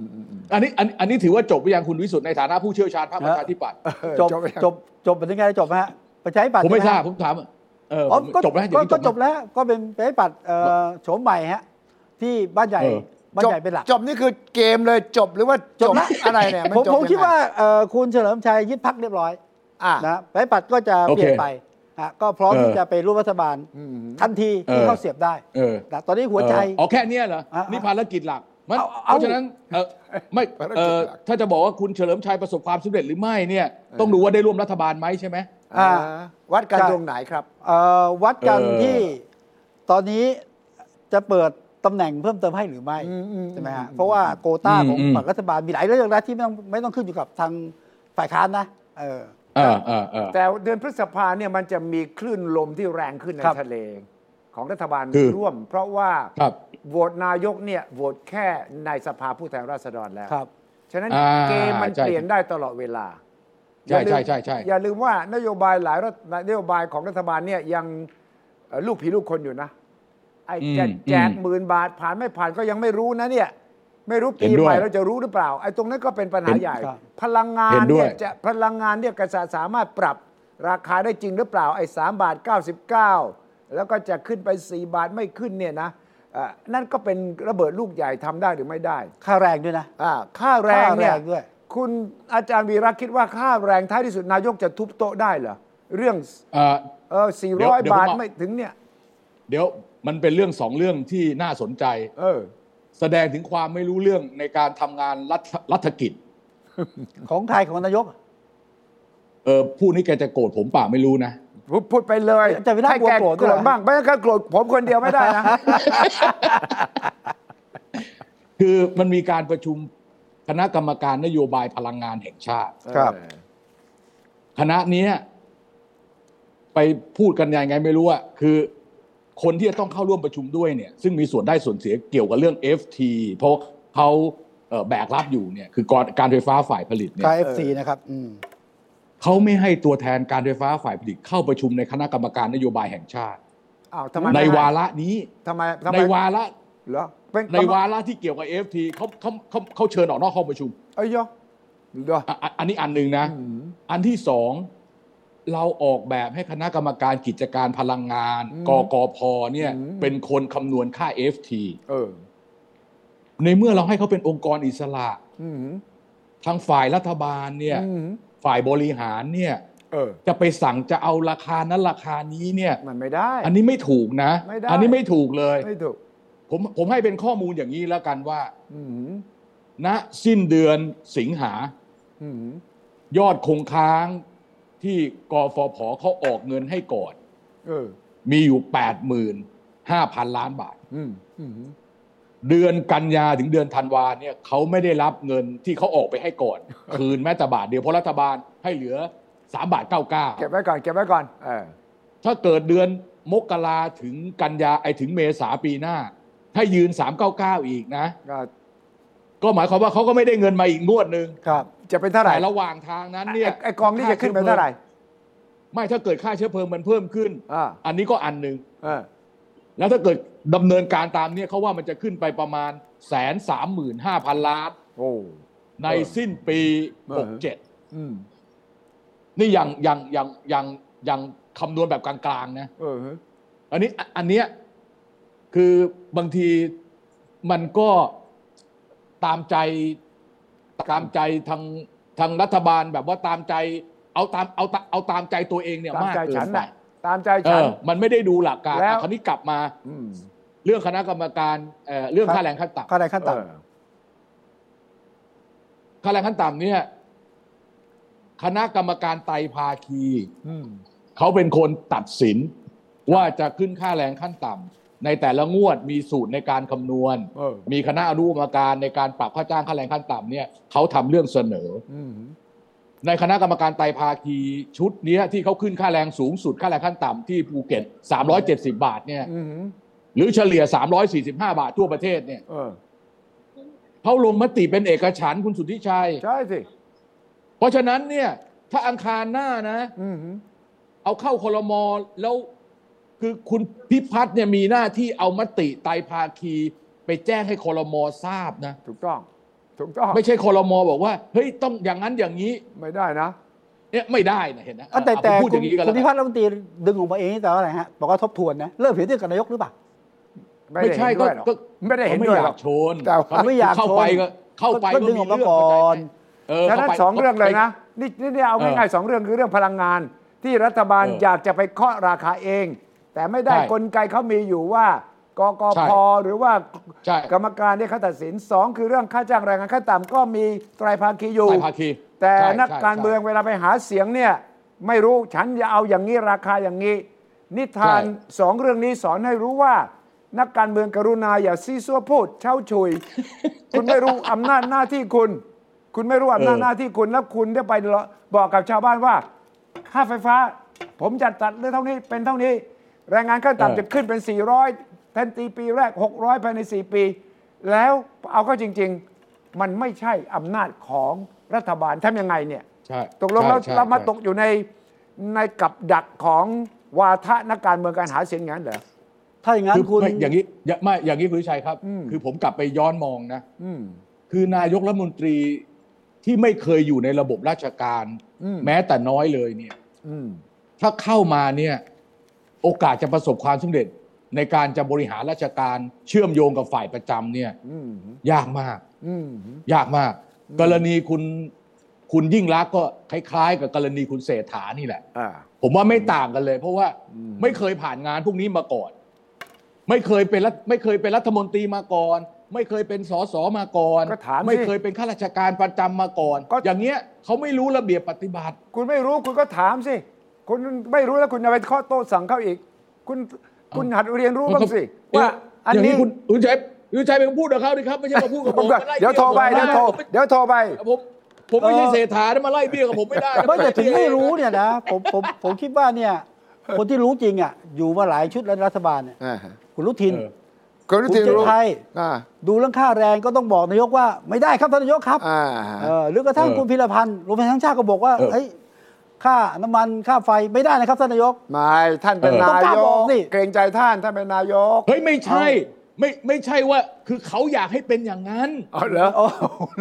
อันนี้อันอันนี้ถือว่าจบหรือยังคุณวิสุทธ์ในฐานะผู้เชี่ยวชาญภาคประชาธิปัตย์จบจบยังจบจบเป็นยังไงจบไหมฮะประชาธิปัตย์ผมไม่ทใช่ราหบผมถามเอออ๋อผมก็จบแล้วอย่างก็นี้ก็จจบบไหมแล้วก็เป็นประชาธิปัตย์เอ่อโฉมใหม่ฮะที่บ้านใหญ่เออบ้านจบใหญ่เป็นหลักจบนี่คือเกมเลยจบหรือว่าจจบบละอะไรเนี่ยนผมจบผมยังไงคิดว่าเอ่อคุณเฉลิมชัยยึดพักเรียบร้อยอะนะประชาธิปัตย์ก็จะโอเปเคลี่ยนไป ฮะก็พร้อมเออที่จะไปร่วมรัฐบาลอืมทันทีที่เออเขาเสียบได้เออนะตอนนี้หัวใจเอออ๋อแค่เนี้ยเหรอ อะนี่ภารกิจหลักมันเอาเพเอา ราะฉะนั้นเออไม่ภารกิจเออหลักถ้าจะบอกว่าคุณเฉลิมชัยประสบความสำเร็จหรือไม่เนี่ย ต้องดูว่าได้ร่วมรัฐบาลไหมใช่ไหม อ่า วัดกันใช่ตรงไหนครับ เอ่อวัดกันเออ ที่ตอนนี้จะเปิดตำแหน่งเพิ่มเติมให้หรือไม่อืมอืมใช่ไหมฮะเพราะว่าโควต้าของอืม ฝั่งรัฐบาลมีหลายเรื่องนะที่ไม่ต้องไม่ต้องขึ้นอยู่กับทางฝ่ายค้านนะเออ เออเออเออ แต่เดือนพฤษภาเนี่ยมันจะมีคลื่นลมที่แรงขึ้นในครับ ทะเล ของรัฐบาลคือร่วม เพราะว่าครับ โหวตนายกเนี่ยโหวตแค่ในสภาผู้แทนราษฎรแล้ว ครับ ฉะนั้นอ่าเกมมันใช่ เปลี่ยนได้ตลอดเวลา ใช่อย่าลืมใช่ใช่ใช่อย่าลืมว่านโยบายหลายรัฐนโยบายของรัฐบาลเนี่ยยังเอ่อลูกผีลูกคนอยู่นะ ไอ้จะอืมแจกอืมหมื่นบาทผ่านไม่ผ่านก็ยังไม่รู้นะเนี่ย ไม่รู้ปีเห็นด้วยใหม่เราจะรู้หรือเปล่าไอ้ตรงนั้นก็เป็นปัญหาเห็นใหญ่ ครับ พลังงานเห็นด้เนี่วยยจะพลังงานเนี่ยกษัตริย์สามารถปรับราคาได้จริงหรือเปล่าไอ้สามบาท99แล้วก็จะขึ้นไป4บาทไม่ขึ้นเนี่ยนะเอ่อนั่นก็เป็นระเบิดลูกใหญ่ทำได้หรือไม่ได้ค่าแรงด้วยนะ อ่าค่าแรงเนี่ยค่าแรงด้วย คุณอาจารย์วีระคิดว่าค่าแรงท้ายที่สุดนายกจะทุบโต๊ะได้เหรอเรื่องเอ่อ เออสี่เดี๋ยวร้อยเดี๋ยวบาทผมบอก ไม่ถึงเนี่ย เดี๋ยวมันเป็นเรื่องสองเรื่องที่น่าสนใจ เออ แสดงถึงความไม่รู้เรื่องในการทำงานรัฐรัฐกิจ ของไทยของนายกเออผู้นี้แกจะโกรธผมเปล่าไม่รู้นะ พูดพูดไปเลยอาจารย์วีระให้แกกลัวโกรธโกรด้วยธเหรอบ้าง ไม่งั้นก็โกรธผมคนเดียวไม่ได้นะ คือมันมีการประชุมคณะกรรมการนโยบายพลังงานแห่งชาติ ครับ คณะเนี้ยไปพูดกันยังไงไม่รู้อะคือ คนที่จะต้องเข้าร่วมประชุมด้วยเนี่ยซึ่งมีส่วนได้ส่วนเสียเกี่ยวกับเรื่อง FT เพราะเขาเอ่อแบกรับอยู่เนี่ยคือการการไฟฟ้าฝ่ายผลิตเนี่ย KFC นะครับอืมเขาไม่ให้ตัวแทนการไฟฟ้าฝ่ายผลิตเข้าประชุมในคณะกรรมการนโยบายแห่งชาติอ้าวทำไมในไม่ให้วาระนี้ทำไมทำไมในวาระเหรอเป็นในวาระที่เกี่ยวกับ FT เขาเขาเขาเขาเชิญออกนอกห้องประชุมเอ้ยเหรอเหรออะอะอันนี้อันหนึ่งนะอืมอันที่สอง เราออกแบบให้คณะกรรมการกิจการพลังงานอืมกกพเนี่ยอืมเป็นคนคำนวณค่า FT เออ ในเมื่อเราให้เขาเป็นองค์กรอิสระอืมทางฝ่ายรัฐบาลเนี่ยอืมฝ่ายบริหารเนี่ยเออจะไปสั่งจะเอาราคานั้นราคานี้เนี่ย มันไม่ได้ อันนี้ไม่ถูกนะไม่ได้อันนี้ไม่ถูกเลย ไม่ถูก ผมผมให้เป็นข้อมูลอย่างนี้แล้วกันว่าอืมณสิ้นเดือนสิงหาอืมยอดคงค้าง ที่กฟผเขาออกเงินให้ก่อนเออ มีอยู่85,000ล้านบาท อืมอืมเดือนกันยาถึงเดือนธันวาเนี่ยเขาไม่ได้รับเงินที่เขาออกไปให้ก่อน คืนแม้แต่บาทเดียวเพราะรัฐบาลให้เหลือ3บาทเก็บ99ไว้ก่อนเก็บไว้ก่อนเออถ้าเกิดเดือนมกราถึงกันยาไอถึงเมษาปีหน้า ถ้ายืน399อีกนะ ก็ก็หมายความว่าเขาก็ไม่ได้เงินมาอีกงวดหนึ่งครับ จะเป็นเท่าไหร่แต่ระหว่างทางนั้นเนี่ยไอ้ไอ้กองนี่จะขึ้นเป็นเท่าไหร่ ไม่ถ้าเกิดค่าเชื้อเพลิงมันเพิ่มขึ้นอ่าอันนี้ก็อันหนึ่งเออแล้วถ้าเกิดดำเนินการตามเนี่ยเขาว่ามันจะขึ้นไปประมาณแสนสามหมื่นห้าพันล้านโอ้ในสิ้นปีเออหกเจ็ดอืมนี่ยังยังยังยังยังคำนวณแบบกลางๆนะเอออันนี้อันเนี้ยคือบางทีมันก็ ตามใจตามใจทางทางรัฐบาลแบบว่าตามใจ เอาตามเอาตามเอาตามใจตัวเองเนี่ยตามมากใจเกิฉันนไปน่ะตามใจเอฉัน อมันไม่ได้ดูหลักการแล้ว อะคราวนี้กลับมาอืมเรื่องคณะกรรมการเอ่อเรื่องครับค่าแรงขั้นต่ำค่าแรงขั้นเออต่ำค่าแรงขั้นต่ำเนี่ยคณะกรรมการไตรภาคีอืมเขาเป็นคนตัดสินว่าจะขึ้นค่าแรงขั้นต่ำ ในแต่ละงวดมีสูตรในการคำนวณเออมีคณะอนุกรรมการในการปรับค่าจ้างค่าแรงขั้นต่ำเนี่ยเขาทำเรื่องเสนออืมในคณะกรรมการไตรภาคีชุดเนี้ยที่เขาขึ้นค่าแรงสูงสุดค่าแรงขั้นต่ำที่ภูเก็ต 370 บาทเนี่ยอืมหรือเฉลี่ย 345 บาททั่วประเทศเนี่ยเออเขาลงมติเป็นเอกฉันท์คุณสุทธิชัย ใช่สิ เพราะฉะนั้นเนี่ย ถ้าอังคารหน้านะอืมเอาเข้าคลมแล้ว คือคุณพิพัฒน์เนี่ยมีหน้าที่เอามติไตรภาคี ไปแจ้งให้คลมทราบนะ ถูกต้อง ถูกต้อง ไม่ใช่คลมบอกว่าเฮ้ยต้องอย่างนั้นอย่างนี้ไม่ได้นะเนี่ยไม่ได้นะเห็นนะอะแต่เอาแต่ผมพูดอคุณย่างนี้กันคุแล้ณวพิกันพัฒน์รัฐมนตรีดึงออกมาเองแต่ว่าอะไรฮะบอกว่าทบทวนนะเริ่มเห็นด้วยกับนายกหรือเปล่า ไม่ไม่ได้ใช่เห็นก็ด้วยหรอกก็ไม่ได้เห็นขาด้วยอหรยาอกกชนแต่ว่า ไม่อยากเข้าชนไปก็เข้าไปก็ดึงออกมาเรื่ก่อน เออฉะนั้นข้าไป สองเรื่องเลยไปนะนี่นี่นี่เอาเออง่ายๆสองเรื่องคือเรื่องพลังงาน ที่รัฐบาลเอออยากจะไปเคาะราคาเอง แต่ไม่ได้ใช่กลไกเขามีอยู่ว่ากกใช่พหรือว่าใช่ กรรมการที่เขาตัดสินสองคือเรื่องค่าจ้างแรงงานขั้นต่ำก็มีไตรภาคีอยู่ไตรภาคีแต่ใช่นักใช่การเมืองเวลาไปหาเสียงเนี่ยไม่รู้ฉันจะเอาอย่างนี้ราคาอย่างนี้ นิทานใช่สองเรื่องนี้สอนให้รู้ว่า นักการเมืองกรุณาอย่าซีซัวพูดเช่าชุย คุณไม่รู้อำนาจหน้าที่คุณ คุณไม่รู้อำนาจหน้าที่คุณแล้วคุณได้ไปบอกกับชาวบ้านว่า ค่าไฟฟ้า ผมจะตัดเรื่องเท่านี้เป็นเท่านี้ แรงงานขั้นเออต่ำจะขึ้นเป็น 400แทนตีปีแรก 600 ภายใน 4 ปี แล้วเอาเข้าจริง ๆ มันไม่ใช่อำนาจของรัฐบาลทำยังไงเนี่ยใช่ตกลงแล้วใช่ใช่เรามาใช่ตกอยู่ในในกับดักของวาทะนักการเมืองการหาเสียงอย่างนั้นเหรอถ้าอย่างนั้นคือคุณไม่อย่างนี้อย่าไม่อย่างนี้คุณวิชัยครับอืมคือผมกลับไปย้อนมองนะอืมคือนายกรัฐมนตรีที่ไม่เคยอยู่ในระบบราชการอืมแม้แต่น้อยเลยเนี่ยอืมถ้าเข้ามาเนี่ย โอกาสจะประสบความสำเร็จในการจะบริหารราชการเชื่อมโยงกับฝ่ายประจำเนี่ยอืมยากมากอืมยากมาก กรณีคุณคุณยิ่งรักษณ์ก็คล้าย ๆ กับกรณีคุณเศรษฐานี่แหละอ่าผมว่าไม่ต่างกันเลย เพราะว่าอืมไม่เคยผ่านงานพวกนี้มาก่อน ไม่เคยเป็นรัฐไม่เคยเป็นรัฐมนตรีมาก่อน ไม่เคยเป็นสสมาก่อนก็ถามสิไม่เคยเป็นข้าราชการประจำมาก่อนก็อย่างเงี้ยเขาไม่รู้ระเบียบปฏิบัติ คุณไม่รู้คุณก็ถามสิ คุณไม่รู้แล้วคุณจะไปข้อโต้สั่งเขาอีก คุณคุณหัดเรียนรู้บ้างสิว่าอันอย่างนี้นี้คุณคุณชัยคุณชัยเป็นคนพูดกับเขาดิครับไม่ใช่มาพูดกับผมมาไล่เดี๋ยวโทรไปบี้เดี๋ยวโทรผมเดี๋ยวโทรไปผมผมไม่ใช่เศรษฐานะมาไล่เบี้ยกับผมไม่ได้นะไม่แต่ถึงไม่รู้เนี่ยนะผมผมผมคิดว่าเนี่ย คนที่รู้จริงอะ อยู่มาหลายชุดแล้วรัฐบาลเนี่ยคุณรุทินเออคุณรุคุณทินเจนรู้ไทยอ่าดูเรื่องค่าแรงก็ต้องบอกนายกว่า ไม่ได้ครับท่านนายกครับอ่าเออหรือกระทั่งเออคุณพิรพันธ์รวมไทยทั้งชาติก็บอกว่าเออเฮ้ย ค่าน้ำมันค่าไฟไม่ได้นะครับท่านนายก ไม่ท่านเป็นเออนาต้องกล้ายบอกกสิ เกรงใจท่านท่านเป็นนายกเฮ้ยไม่ใช่ไไม่ไม่ใช่ว่าคือเขาอยากให้เป็นอย่างนั้นอ๋อเหรอโอ้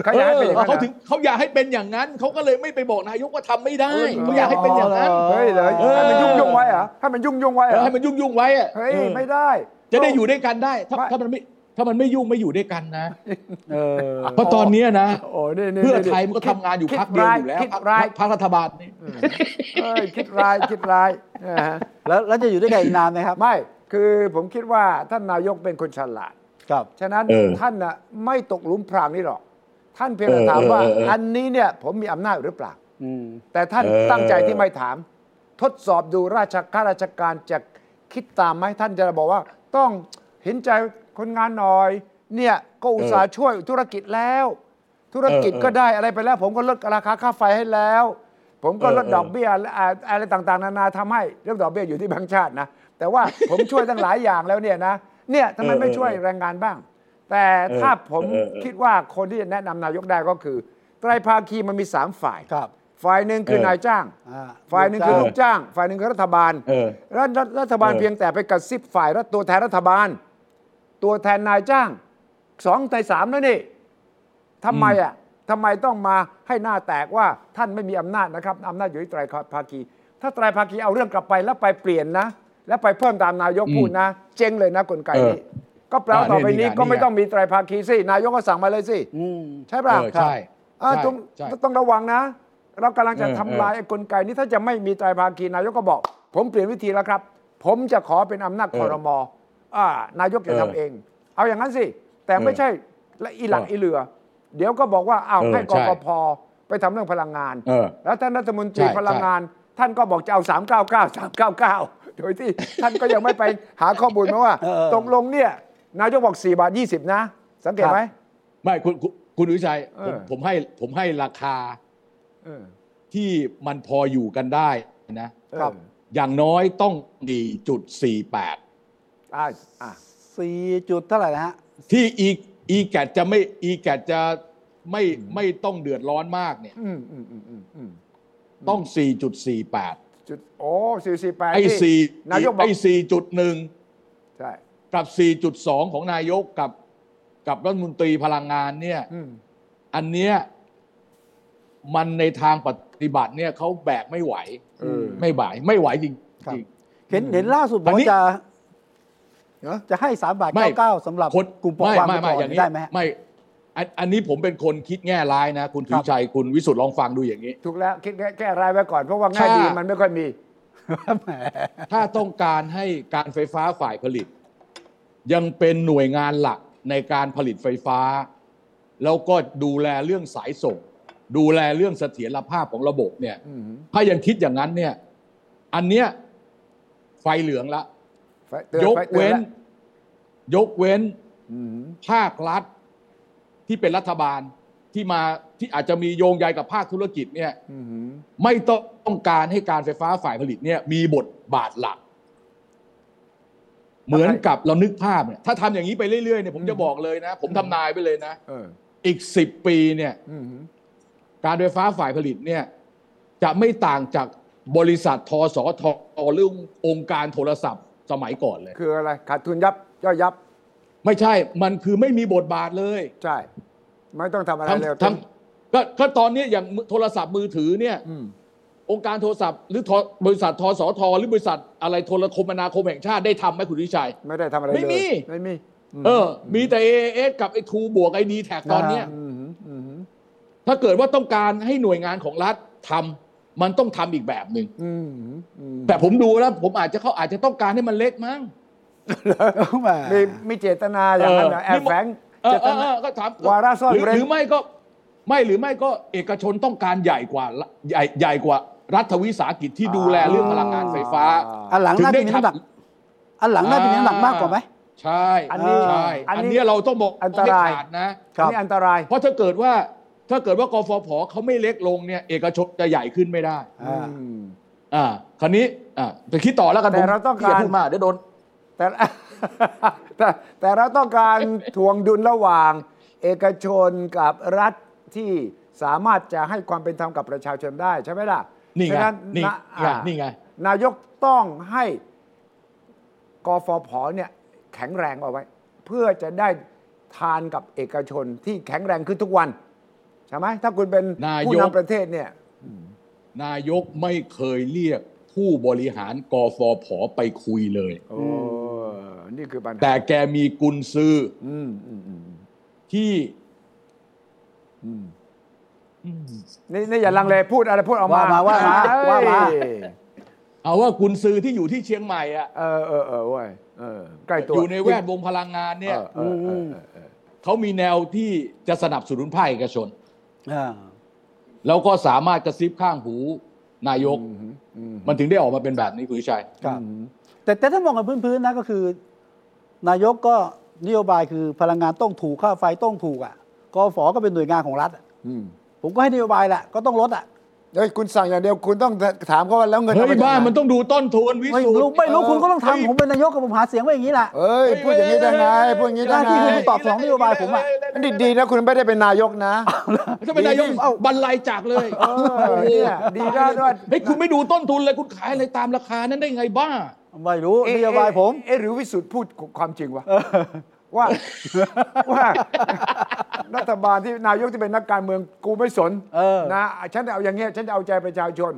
เขาอยากให้เป็นอย่างนั้นเขาเหรอถึงเขาอยากให้เป็นอย่างนั้นเขาก็เลยไม่ไปบอกนายกว่าทำไม่ได้เขาอยากให้เป็นอย่างนั้น เฮ้ยเลยเออ ให้มันยุ่งยุ่งๆไว้เหรอให้มันยุ่งยุ่งๆไว้เหรเอออให้มันยุ่งยุ่งๆไว้อะเฮ้ยเออไม่ได้ จะได้อยู่ด้วยกันได้ ถ้าไม่ ถ้ามันไม่ ถ้ามันไม่ยุ่งไม่อยู่ด้วยกันนะเออเพราะตอนเนี้ยนะโอ้นี่นี่เพื่อนี่ไทยมันก็ทำงานอยู่คิพักเดียวอยู่แล้วคิดพรรคร้ายพรรครัฐบาลนี่เอ้ยคิดร้ายคิดร้ายนะฮะแล้วแล้วจะอยู่ด้วยกันอีกนานไหมครับ ไม่คือผมคิดว่าท่านนายกเป็นคนฉลาด ครับ ฉะนั้นเออท่านน่ะไม่ตกหลุมพรางนี่หรอก ท่านเพียงแต่เออถามว่าเออเอออันนี้เนี่ย ผมมีอำนาจหรือเปล่าอืมแต่ท่านเออตั้งใจที่ไม่ถาม ทดสอบดูราชข้าราชการจะคิดตามไหมท่านจะบอกว่าต้องเห็นใจ คนงานหน่อย เนี่ยก็อุตส่าห์ช่วยธุรกิจแล้ว ธุรกิจเออเออก็ได้อะไรไปแล้ว ผมก็ลดราคาค่าไฟให้แล้ว ผมก็ลดเออเออดอกเบี้ยและอ่าอะไรต่างๆ นานาทำให้เรื่องดอกเบี้ยอยู่ที่แบงก์ชาตินะแต่ว่าผมช่วยตั้งหลายอย่างแล้วเนี่ยนะเนี่ยทำไมไม่ช่วยแรงงานบ้าง แต่ถ้าผมเออเออคิดว่าคนที่จะแนะนำนายกได้ก็คือ ไตรภาคีมันมีสามฝ่ายครับฝ่ายหนึ่งคือเออนายจ้างอ่าฝ่ายหนึ่งคือลูกจ้าง ฝ่ายหนึ่งคือรัฐบาลเออรัฐรัฐรัฐบาลเออเพียงแต่ไปกระซิบฝ่ายรัฐตัวแทนรัฐบาล ตัวแทนนายจ้างสองในสามแล้วนี่ทำไมอะทำไมต้องมาให้หน้าแตกว่าท่านไม่มีอำนาจนะครับอำนาจอยู่ที่ไตรภาคี ถ้าไตรภาคีเอาเรื่องกลับไปแล้วไปเปลี่ยนนะ แล้วไปเพิ่มตามนายกพูดนะ เจ๊งเลยนะกลไกนี้เออก็แปลว่าต่อไปนี้อ่านี่ไงก็ไม่นี่ไงต้องมีไตรภาคีสินายกก็สั่งมาเลยสิอืมใช่ป่ะเออใช่อ่าใช่ต้องใช่ต้องระวังนะ เรากำลังจะเออทำลายไอ้กลไกนี้ถ้าจะไม่มีไตรภาคีนายกก็บอก ผมเปลี่ยนวิธีแล้วครับ ผมจะขอเป็นอำนาจเออคอรมอ่า นายกจะเออทำเอง เอาอย่างนั้นสิ แต่ไม่เออใช่และอีหลักเอออีเหลือ เดี๋ยวก็บอกว่าอ้าวเออให้กใช่กพไปทำเรื่องพลังงานเออแล้วท่านรัฐมนตรีใช่พลังงาน ท่านก็บอกจะเอา 399 399 โดยที่ท่านก็ยังไม่ไปหาข้อมูลมาว่าเออเออตกลงเนี่ยนายกบอก 4 บาท 20 นะ สังเกตไหมไม่คุณคุณคุณวิชัยเอผอมผมให้ผมให้ราคาเออที่มันพออยู่กันได้นะครับอย่างน้อยต้องดีจุดสี่แปด อ่าอ่าสี่จุดเท่าไหร่นะฮะ ที่อีอีแกดจะไม่อีแกดจะไม่ไม่ต้องเดือดร้อนมากเนี่ย อืมอืมอืมอืมอืมต้องสี่จุดสี่แปดจุดโอ้สี่สี่แปดไอ้สี่นายกบอกไอ้สี่จุดหนึ่งใช่ กับสี่จุดสองของนายกกับกับรัฐมนตรีพลังงานเนี่ย อืมอันเนี้ยมันในทางปฏิบัติเนี่ยเขาแบกไม่ไหว เออ ไม่ไหวไม่ไหวจริงครับจริงเห็นเห็นล่าสุดบอัอนกนี้ ว่าจะเนอะ จะให้สามบาทไม่เก้าเก้าสำหรับคนกลุ่มปกไม่ครองไม่ไปไม่ก่อนอย่างนี้ได้ไหมฮะไม่อันอันนี้ผมเป็นคนคิดแง่ร้ายนะ คุณคถืรัอบชัยคุณวิสุทธ์ลองฟังดูอย่างนี้ ถูกแล้วคิดแก้แก้รายไว้ก่อน เพราะว่าแง่ถ้าดีมันไม่ค่อยมีแหมถ้าต้องการให้การไฟฟ้าฝ่ายผลิต ยังเป็นหน่วยงานหลักในการผลิตไฟฟ้า แล้วก็ดูแลเรื่องสายส่ง ดูแลเรื่องเสถียรภาพของระบบเนี่ยอืมถ้ายังคิดอย่างนั้นเนี่ย อันเนี้ยไฟเหลืองละไฟตือน ยกไฟตือเว้นแล้ยกเว้นอืมภาครัฐที่เป็นรัฐบาลที่มาที่อาจจะมีโยงใยกับภาคธุรกิจเนี่ยอืมไม่ต้องต้องการให้การไฟฟ้าฝ่ายผลิตเนี่ย มีบทบาทหลัก เหมือนกับเรานึกภาพเนี่ยถ้าทำอย่างนี้ไปเรื่อยๆเนี่ยผมจะบอกเลยนะ ผมทำนายไปเลยนะเอออีกสิบปีเนี่ยอืมการไฟฟ้าฝ่ายผลิตเนี่ย จะไม่ต่างจากบริษัททสทหรือองค์การโทรศัพท์ สมัยก่อนเลย คืออะไรขาดทุนยับย่อยยับ ไม่ใช่มันคือไม่มีบทบาทเลยใช่ ไม่ต้องทำอะไรทั้งเลยทั้งก็ก็ตอนนี้อย่างโทรศัพท์มือถือเนี่ยอืม องค์การโทรศัพท์หรือทบริษัททสทหรือบริษัทอะไรโทรคมนาคมแห่งชาติได้ทำไหมคุณวิชัย ไม่ได้ทำอะไรเลย ไม่มี ไม่มีเออ มีแต่ AAS กับไอ้ทูบวกไอดีแท็กตอนเนี้ยอืมอืมถ้าเกิดว่าต้องการให้หน่วยงานของรัฐทำ มันต้องทำอีกแบบหนึ่งอืมอืมแต่ผมดูแล้ว ผมอาจจะเขาอาจจะต้องการให้มันเล็กมั้งแหมมีมีเจตนาอย่างนั้นนะแอบแฝงเอเจอตเออนาเออก็ถามวาระซ่อนหรือเร้นหรือไม่ก็ ไม่หรือไม่ก็เอกชนต้องการใหญ่กว่าใหญ่ใหญ่กว่ารัฐวิสาหกิจที่ดูแลเรื่องพลังงานไฟฟ้า อันหลังน่าจะมีน้ำหนักอันหลังน่าจะมีน้ำหนักมากกว่าไหมใช่ อันนี้ใช่ อันนี้อันนี้เราต้องบอกอันตรายไม่ขาดนะอันนี้อันตราย เพราะถ้าเกิดว่า ถ้าเกิดว่ากฟผเขาไม่เล็กลงเนี่ยเอกชนจะใหญ่ขึ้นไม่ได้อ่าอืมอ่าคราวนี้อ่าจะคิดต่อแล้วกันแต่ผมเราต้องพี่ย่การพูดมาเดี๋ยวโดนแต่แต่แต่เราต้องการทวงดุลระหว่าง เอกชนกับรัฐที่สามารถจะให้ความเป็นธรรมกับประชาชนได้ใช่ไหมล่ะนี่ไงฉะนั้นนี่นะไงอ่านี่ไง นายกต้องให้กฟผเนี่ยแข็งแรงเอาไว้ เพื่อจะได้ทานกับเอกชนที่แข็งแรงขึ้นทุกวันใช่ไหมถ้าคุณเป็นนายกผู้นำประเทศเนี่ย นายกไม่เคยเรียกผู้บริหารกฟผไปคุยเลยโอ้นี่คือปัญหาแต่แกมีกุญซืออืมอืมอืมที่อืมนี่นี่อย่าลังเลพูดอะไรพูดออกมาว่ามาว่ามาว่ามาเอ้ยเอาว่ากุญซือที่อยู่ที่เชียงใหม่อะเออเออเออเว้ยเออใกล้ตัวอยู่ในแวดวงพลังงานเนี่ยเออเออเออเออเขามีแนวที่จะสนับสนุนภาคเอกชนอ่า แล้วก็สามารถกระซิบข้างหูนายกอืมอืมมันถึงได้ออกมาเป็นแบบนี้คุณวิชัยครับแต่แต่ถ้ามองกันพื้นๆนะก็คือ นายกก็นโยบายคือพลังงานต้องถูกค่าไฟต้องถูกอะกฟก็เป็นหน่วยงานของรัฐอะอืมผมก็ให้นโยบายแหละก็ต้องลดอะ เฮ้ยคุณสั่งอย่างเดียวคุณต้องถามเขาว่าแล้วเงินเฮ้เอาไปยจากบ้านไหนมันต้องดูต้นทุนวิไม่สุทรู้ธ์ไม่รู้คุณก็ต้องเฮ้ยทำผมเป็นนายกกับผมหาเสียงไว้อย่างนี้แหละเอ้ยพูดอย่างนี้ได้ไงพูดอย่างนี้หได้น้าไงที่คือคุณตอบสนองนโยบายผมอะอันนี้ดีนะคุณไม่ได้เป็นนายกนะ ถ้าเป็นนายกดีเอ้าบรรลัยจากเลยเออเนี่ยดีได้ด้วย เฮ้ยคุณไม่ดูต้นทุนเลยคุณขายอะไรตามราคานั้นได้ไงบ้า ไม่รู้เอ๊ะนโยบายผมเอ๊ะหรือวิสุทธ์พูดความจริงวะ ว่าว่ารัฐบาลที่นายกที่เป็นนักการเมืองกูไม่สนเออ นะฉันจะเอาอย่างเงี้ยฉันจะเอาใจประชาชน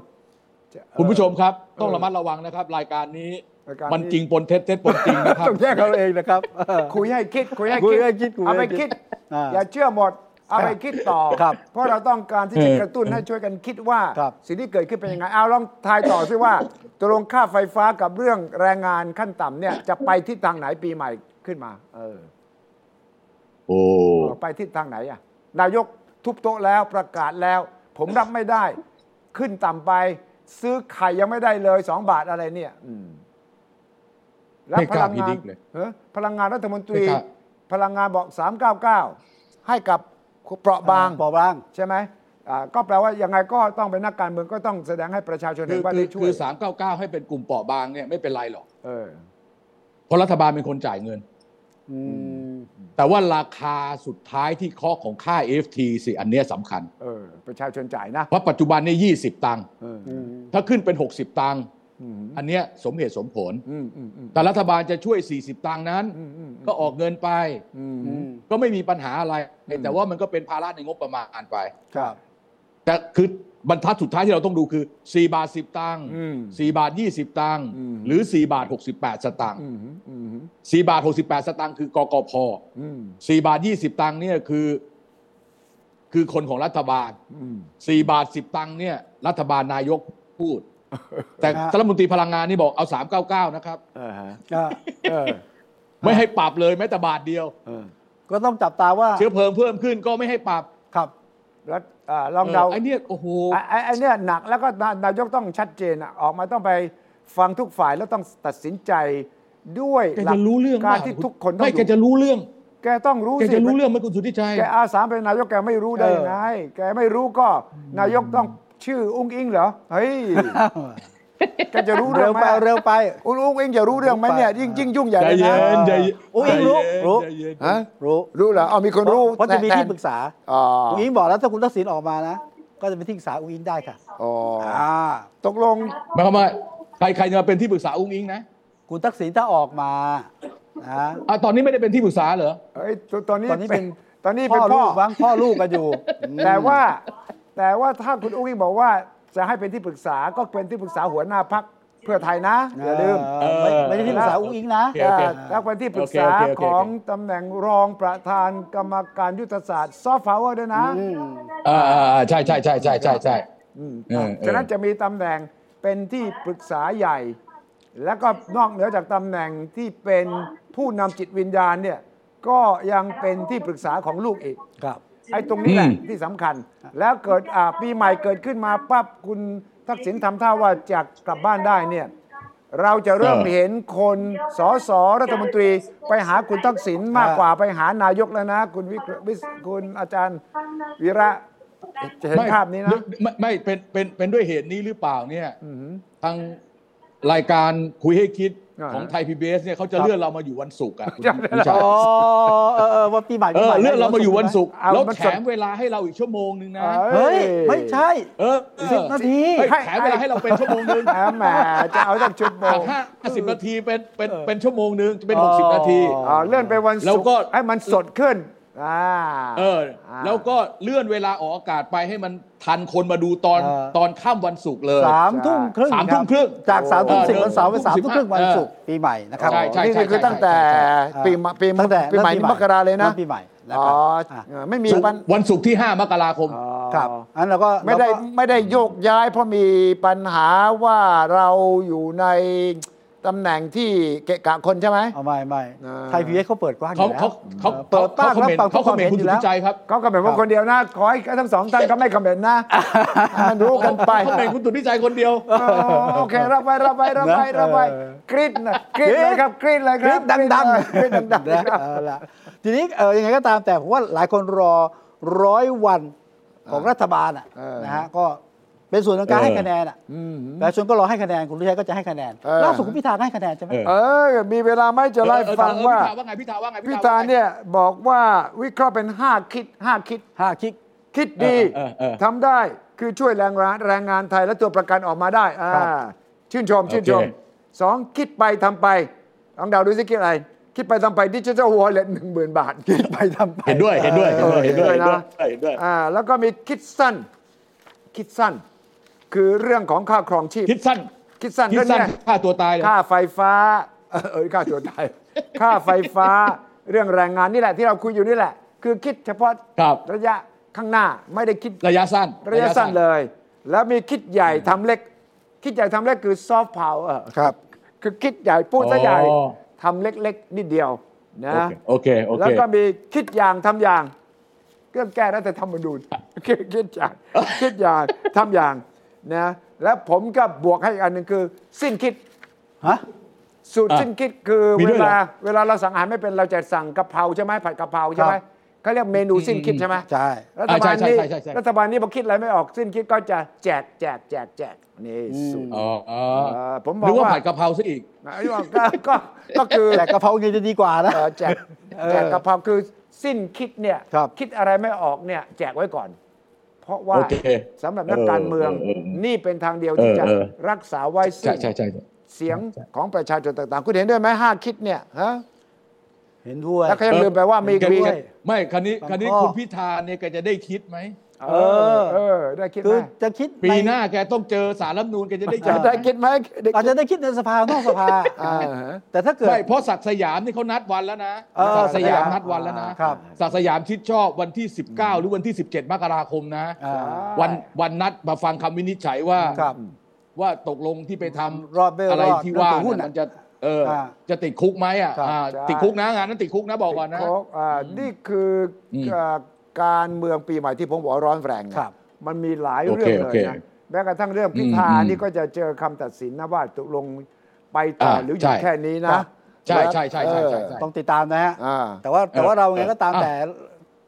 คุณผู้ชมครับ ต้องระมัดระวังนะครับ รายการนี้รายการนี้ มันจริงปนเท็จเท็จปนจริงนะครับ ต้องแยกเอาเองนะครับเออ คุยให้คิดคุยให้คุคิยดให้คิดคุยให้เอาไปคิคิดดอ่าอย่าเชื่อหมด เอาไปคิดต่อ ครับเพราะเราต้องการที่จะเออกระตุ้นให้ช่วยกันคิดว่า ครับ สิ่งที่เกิดขึ้นเป็นยังไงเอาลองทายต่อซิว่าตกลงค่าไฟฟ้ากับเรื่องแรงงานขั้นต่ำเนี่ยจะไปทิศทางไหนปีใหม่ ขึ้นมา เออ โอ้ไปทิศทางไหนอะ นายกทุบโต๊ะแล้วประกาศแล้ว ผมรับไม่ได้ ขึ้นต่ำไป ซื้อไข่ยังไม่ได้เลยสองบาทอะไรเนี่ย อืมแล้วไม่พกล้าลังพิงาจินกเลยเออพลังงานรัฐมนตรีไม่กล้าพลังงานบอก399ให้กับเปราะบางเปราะบาง ใช่ไหมอ่าก็แปลว่ายังไงก็ต้องเป็นนักการเมืองก็ต้องแสดงให้ประชาชนคืเห็อนว่าคือได้ช่วคืยอสามเก้าเก้าให้เป็นกลุ่มเปราะบางเนี่ยไม่เป็นไรหรอกเออเพราะรัฐบาลเป็นคนจ่ายเงินอืม แต่ว่าราคาสุดท้ายที่เคาะของค่า FT สิ อันเนี้ยสำคัญ เออ ประชาชนจ่ายนะ เพราะปัจจุบันเนี่ยยี่สิบตังค์เอออืมถ้าขึ้นเป็น 60 ตังค์อืมอันเนี้ยสมเหตุสมผล อืมอืมอืมแต่รัฐบาลจะช่วย 40 ตังค์นั้น อืมอืมก็ออกเงินไป อืมอืมก็ไม่มีปัญหาอะไรอืมแต่ว่ามันก็เป็นภาระในงบประมาณไป ครับ แต่คือ บรรทัดสุดท้ายที่เราต้องดูคือ 4 บาท 10 ตังค์อืม4บาท 20 ตังค์อืมหรือ 4 บาท 68 สตังค์อืมอืม4บาท 68 สตังค์คือกกพอืม4บาท 20 ตังค์เนี่ยคือ คือคนของรัฐบาลอืม4บาท 10 ตังค์เนี่ย รัฐบาลนายกพูด แต่ฮะรัฐมนตรีพลังงานนี่บอกเอา 399 นะครับเออฮะก็เออไม่ให้ปรับเลยแม้แต่บาทเดียวเออก็ต้องจับตาว่า เชื้อเพลิงเพิ่มขึ้นก็ไม่ให้ปรับครับแล้วอ่า ลองเดาไอ้เนี่ยโอ้โหไอ้ไอ้ไอ้เนี่ยหนักแล้วก็นานายกต้องชัดเจนอะออกมาต้องไปฟังทุกฝ่ายแล้วต้องตัดสินใจด้วยแกจะรู้เรื่องการเปล่ที่ทุกคนต้องไม่แกดูจะรู้เรื่องแกต้องรู้แกสิจะรู้เรื่องไหมคุณสุทธิชัย แกอาสาเป็นนายกแกไม่รู้ได้เออยังไง แกไม่รู้ก็ นายกต้องชื่ออุ้งอิงเหรอ เฮ้ย แกจะรู้เรื่เร็อวงไหมไปเร็วไป อุ้งอุ้งอิงจะรู้เรื่องไหมเนี่ยยิ่งยิ่งยุ่งใหญ่ใจเลยเย็นะนใจเย็นโอ้ยรู้ รู้ ใจเย็นฮะรู้ รู้เหรอเอามีคนรู้เพราะจะมีแทนที่ปรึกษาอ๋ออุ้งอิงบอกแล้วถ้าคุณทักษิณออกมานะ ก็จะเป็นที่ปรึกษาอุ้งอิงได้ค่ะอ๋ออ่าตกลง หมายความว่าใครใครจะมาเป็นที่ปรึกษาอุ้งอิงนะคุณทักษิณถ้าออกมานะอะตอนนี้ไม่ได้เป็นที่ปรึกษาเหรอเอ้ยตตอนนี้ตอนนี้เป็เป็นนตอนนี้พ่เป็นอพ่ลูอกบ้างพ่อลูกกันอยู่ แต่ว่าแต่ว่าถ้าคุณอุ้งอิงบอกว่า จะให้เป็นที่ปรึกษาก็เป็นที่ปรึกษาหัวหน้าพักเพื่อไทยนะอย่าลืมเออ ไม่ไม่ใช่ที่ปรึกษาอุ้งอิงนะ โอเคโอเคถ้าเป็นที่ปรึกษาโอเคโอเคโอเค ของตำแหน่งรองประธานกรรมการยุทธศาสตร์ซอฟต์พาวเวอร์ด้วยนะอืมอ่าอ่าอ่าใช่ใช่ใช่ใช่ใช่ใช่อืมเออเออ ฉะนั้นจะมีตำแหน่งเป็นที่ปรึกษาใหญ่ แล้วก็นอกเหนือจากตำแหน่งที่เป็นผู้นำจิตวิญญาณเนี่ยก็ยังเป็นที่ปรึกษาของลูกอีก ครับ ไอ้ตรงนี้แหละที่สำคัญ แล้วเกิดอ่าปีใหม่เกิดขึ้นมาปั๊บคุณทักษิณทำท่าว่าจะกลับบ้านได้เนี่ย เราจะเริ่มเออเห็นคนสอสอรัฐมนตรีไปหาคุณทักษิณมากกว่าไปหานายกแล้วนะ คุณวิกรวิศคุณอาจารย์วีระจะเห็นไม่ภาพนี้นะ ไม่ไม่เป็นเป็นเป็นด้วยเหตุนี้หรือเปล่าเนี่ย อือหือ ทางรายการคุยให้คิด ของไทยพีบีเนี่ยเขาจะเลื่อนเรามาอยู่วันศุกร์อะคุณจำได้วิชัยอ๋อเออเออวันปีใหม่เอปีอใหม่เลื่อนเรามาอยู่วันศุกร์เอาแล้วมันแถสดมเวลาให้เราอีกชั่วโมงหนึ่งนะเฮ้ยไม่ใช่ เออสิบนาทีเฮ้ยแถมเวลาให้เราเป็นชั่วโมงหนึ่งแหมแหมจะเอาสักชุดโมจากงห้าสิบนาทีเป็นเป็นเป็นชั่วโมงหนึ่งเป็นหกสิบนาทีอ๋อเลื่อนไปวันแล้ศุวกก็ร์ให้มันสดขึ้น อ่า เออแล้วก็เลื่อนเวลาออกอากาศไปให้มันทันคนมาดูตอนเออ ตอนค่ำวันศุกร์เลย สามทุ่มครึ่งสามทุ่มครึ่งจากสามทุ่มสิบเออวันเสาร์เป็นสามทุ่มครึ่งวันเออศุกร์ปีใหม่นะครับ ใช่ใช่ นี่คือตั้งแต่ใช่ ปีมะปีมะตั้งแต่ปีใหม่นี่มกราเลยนะริ่ปีใหม่นะอ๋คอรับอะเออไม่มีศุกร์ปัญวันศุกร์ที่ 5 มกราคมอ๋อครับอันเราก็ไม่ได้เราก็ ไม่ได้โยกย้ายเพราะมีปัญหาว่าเราอยู่ใน ตำแหน่งที่เกะกะคนใช่ไหม เอาไม่ไม่อ่า ไทยพีเอสเขาเปิดกว้างอเขายู่แล้วเขาเขาเปิดกว้างเขารับเมนฟังทุเขากความเมนเห็นคุณอสุยู่ทแล้ว ธิใจครับเขาก็แบบว่าคนเดียวนะ ขอให้ทั้งสองท่านก็ไม่คอมเมนต์นะให้มันรู้กันไป เขาเมนคุณสุทธิใจคนเดียวอ๋อโอเครับไปรับไปรับไปรับไปเออ กรี๊ดนะกรี๊ดเลยครับกรี๊ดเลยคคลิรับปดังกรี๊ดดังๆนะครับเอาละทีนี้เออยังไงก็ตามแต่ผมว่าหลายคนรอร้อยวันของรัฐบาลอะเออ นะฮะก็ เป็นส่วนของการเออให้คะแนนอะอืมประชาชนก็รอให้คะแนนคุณลุชัยก็จะให้คะแนนเออล่าสุดคุณพิธาก็ให้คะแนนใช่ไหมเออเออมีเวลาไหมจะไล่าให้ฟังว่าพิธาว่าไงพิธาว่าไงพิธาเนี่ยบอกว่าวิเคราะห์เป็น 5 คิด 5 คิดห้าคิกคิดดีเออเออเออทำได้คือช่วยแรงงานแรงงานไทยและตัวประกันออกมาได้อ่าครับชื่นชมชื่นชมโอเคสองคิดไปทำไปลองเดาดูสิคิดอะไรคิดไปทำไปดิจิทัลวอลเล็ตหนึ่งหมื่นบาท คิดไปทำไป เห็นด้วยเห็นด้วยเห็นด้วยเห็นด้วยเออเห็นด้วยนะเห็นด้วยอ่าแล้วก็มีคิดสั้น คิดสั้น คือเรื่องของค่าครองชีพ คิดสั้น คิดสั้นคิดเรื่องสั้นเนี้ยฆ่าตัวตายเลย ค่าไฟฟ้าเออเออค่าตัวตาย ค่าไฟฟ้าเรื่องแรงงานนี่แหละที่เราคุยอยู่นี่แหละ คือคิดเฉพาะครับ ระยะข้างหน้าไม่ได้คิดระยะสั้นระยะสั้นเลย แล้วมีคิดใหญ่ทำเล็ก คิดใหญ่ทำเล็กคือซอฟต์พาวเออครับ คือคิดใหญ่พูดซะใหญ่อ๋อ ทำเล็กๆนิดเดียวนะ โอเคโอเคแล้วก็มีคิดอย่างทำอย่างเรื่องแก้รัฐธรรมนูญคิดคิดอย่างคิดอย่างทำอย่าง นะแล้วผมก็บวกให้อีกอันหนึ่งคือ สิ้นคิด ฮะ สูตรอะสิ้นคิดคือมีเวด้วยเหรอลาเวลาเราสั่งอาหารไม่เป็นเราจะสั่งกะเพราใช่ไหมผัดกะเพราใช่ไหมครับ เขาเรียกเมนูสิ้นคิดใช่ไหมใช่ รัฐบาลใช่นี้ใช่ใช่ใช่ รัฐบาลนี้พอคิดอะไรไม่ออกสิ้นคิดก็จะแจกแจกแจกแจกนี่สูตร อ๋ออ๋อเอ่อผมบอนึกกว่าว่า ผัดกะเพราซะอีกก็ก็ก็คือแต่กะเพราเงินจะดีกว่านะ เอ่อแจกแจกกะเพราคือสิ้นคิดเนี่ยครับคิดอะไรไม่ออกเนี่ยแจกไว้ก่อน เพราะว่าโอเคสำหรับนักการเมืองเออเออเออนี่เป็นทางเดียวที่เออจะเออรักษาไว้ใช่ซึ่งใช่ใช่ใช่เสียงของประชาชนต่างๆ คุณเห็นด้วยไหมห้าคิดเนี่ยฮะเห็นด้วยแล้วก็ยังลืมไปว่ามีเห็นมีด้วยไม่คันนี้บางคันนี้ข้อคุณพิธาเนี่ยแกจะได้คิดไหม เออ เออ ได้คิดไหคืมอจะคิดปีในหน้าแกต้องเจอสารรัฐธรรมนูนแกจะได้คิจะดได้คิดไหมได้อาจจะได้คิดในสภานอกสภา อ่าฮะ แต่ถ้าเกิด ไม่เพราะศักดิ์สยามนี่เขานัดวันแล้วนะเออศักดิ์สยามนัดวันแล้วนะครับ ศักดิ์สยามชิดชอบวันที่ 19 หรือวันที่ 17 มกราคมนะ อ่าวันวันนัดมาฟังคำวินิจฉัยว่าครับว่าตกลงที่ไปทำรอดไม่รอดอะไรที่ว่าเรื่องถือหุ้นเนี่ยอะมันจะเอออาจะติดคุกไหมอะครับ อ่าใช่ ติดคุกนะงานนั้นติดคุกนะบอกก่อนนะ โค้กอ่านี่คืออมเอ่อ การเมืองปีใหม่ที่ผมบอกว่าร้อนแรงนะครับ มันมีหลายโอเรื่เคองเลโอยเคนะแม้กระทั่งเรื่องพิธาอืมอืมนี่ก็จะเจอคำตัดสินนะว่าตกลงไปต่ออ่าหรือหยุใช่ดแค่นี้ครันะบใช่ใช่ใช่ใช่ใช่เออใช่ต้องติดตามนะฮะอ่าแต่ว่าแต่ว่าเราไงเออก็ตามอะแต่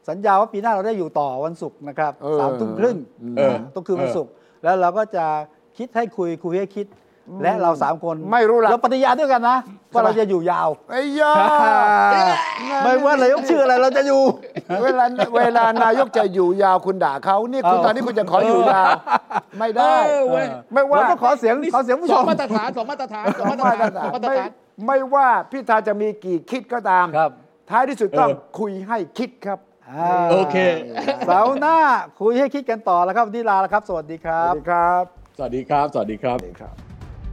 สัญญาว่าปีหน้าเราได้อยู่ต่อวันศุกร์นะครับเออสามทุ่มครึ่งเออต้องคือวันศุกร์แล้วเราก็จะคิดให้คุยคุยให้คิด และเราสามคนไม่รู้ละเราปฏิญาณด้วยกันนะว่าเราจะอยู่ยาวไอ้ยาไม่ว่านายกชื่ออะไรเราจะอยู่ เวลาเวลานายกจะอยู่ยาวคุณด่าเขานี่คุณเออตอนนี้คุณจะขออยู่ยาว ไม่ได้เออเว้ยไม่ว่าเราต้องขอเสียงขอเสียงผู้ชสองมมาตรฐานสองมาตรฐานสองมาตรมาฐาตรฐานนสองมาตรไม่ฐานไม่ว่าพิธาจะมีกี่คิดก็ตามครับ ท้ายที่สุดต้องเออคุยให้คิดครับอ่าโอเคเสาร์หน้าคุยให้คิดกันต่อแล้วครับวันนี่ลาแล้วครับ สวัสดีครัสวับสดีครับ สวัสดีครับ สวัสดีครับ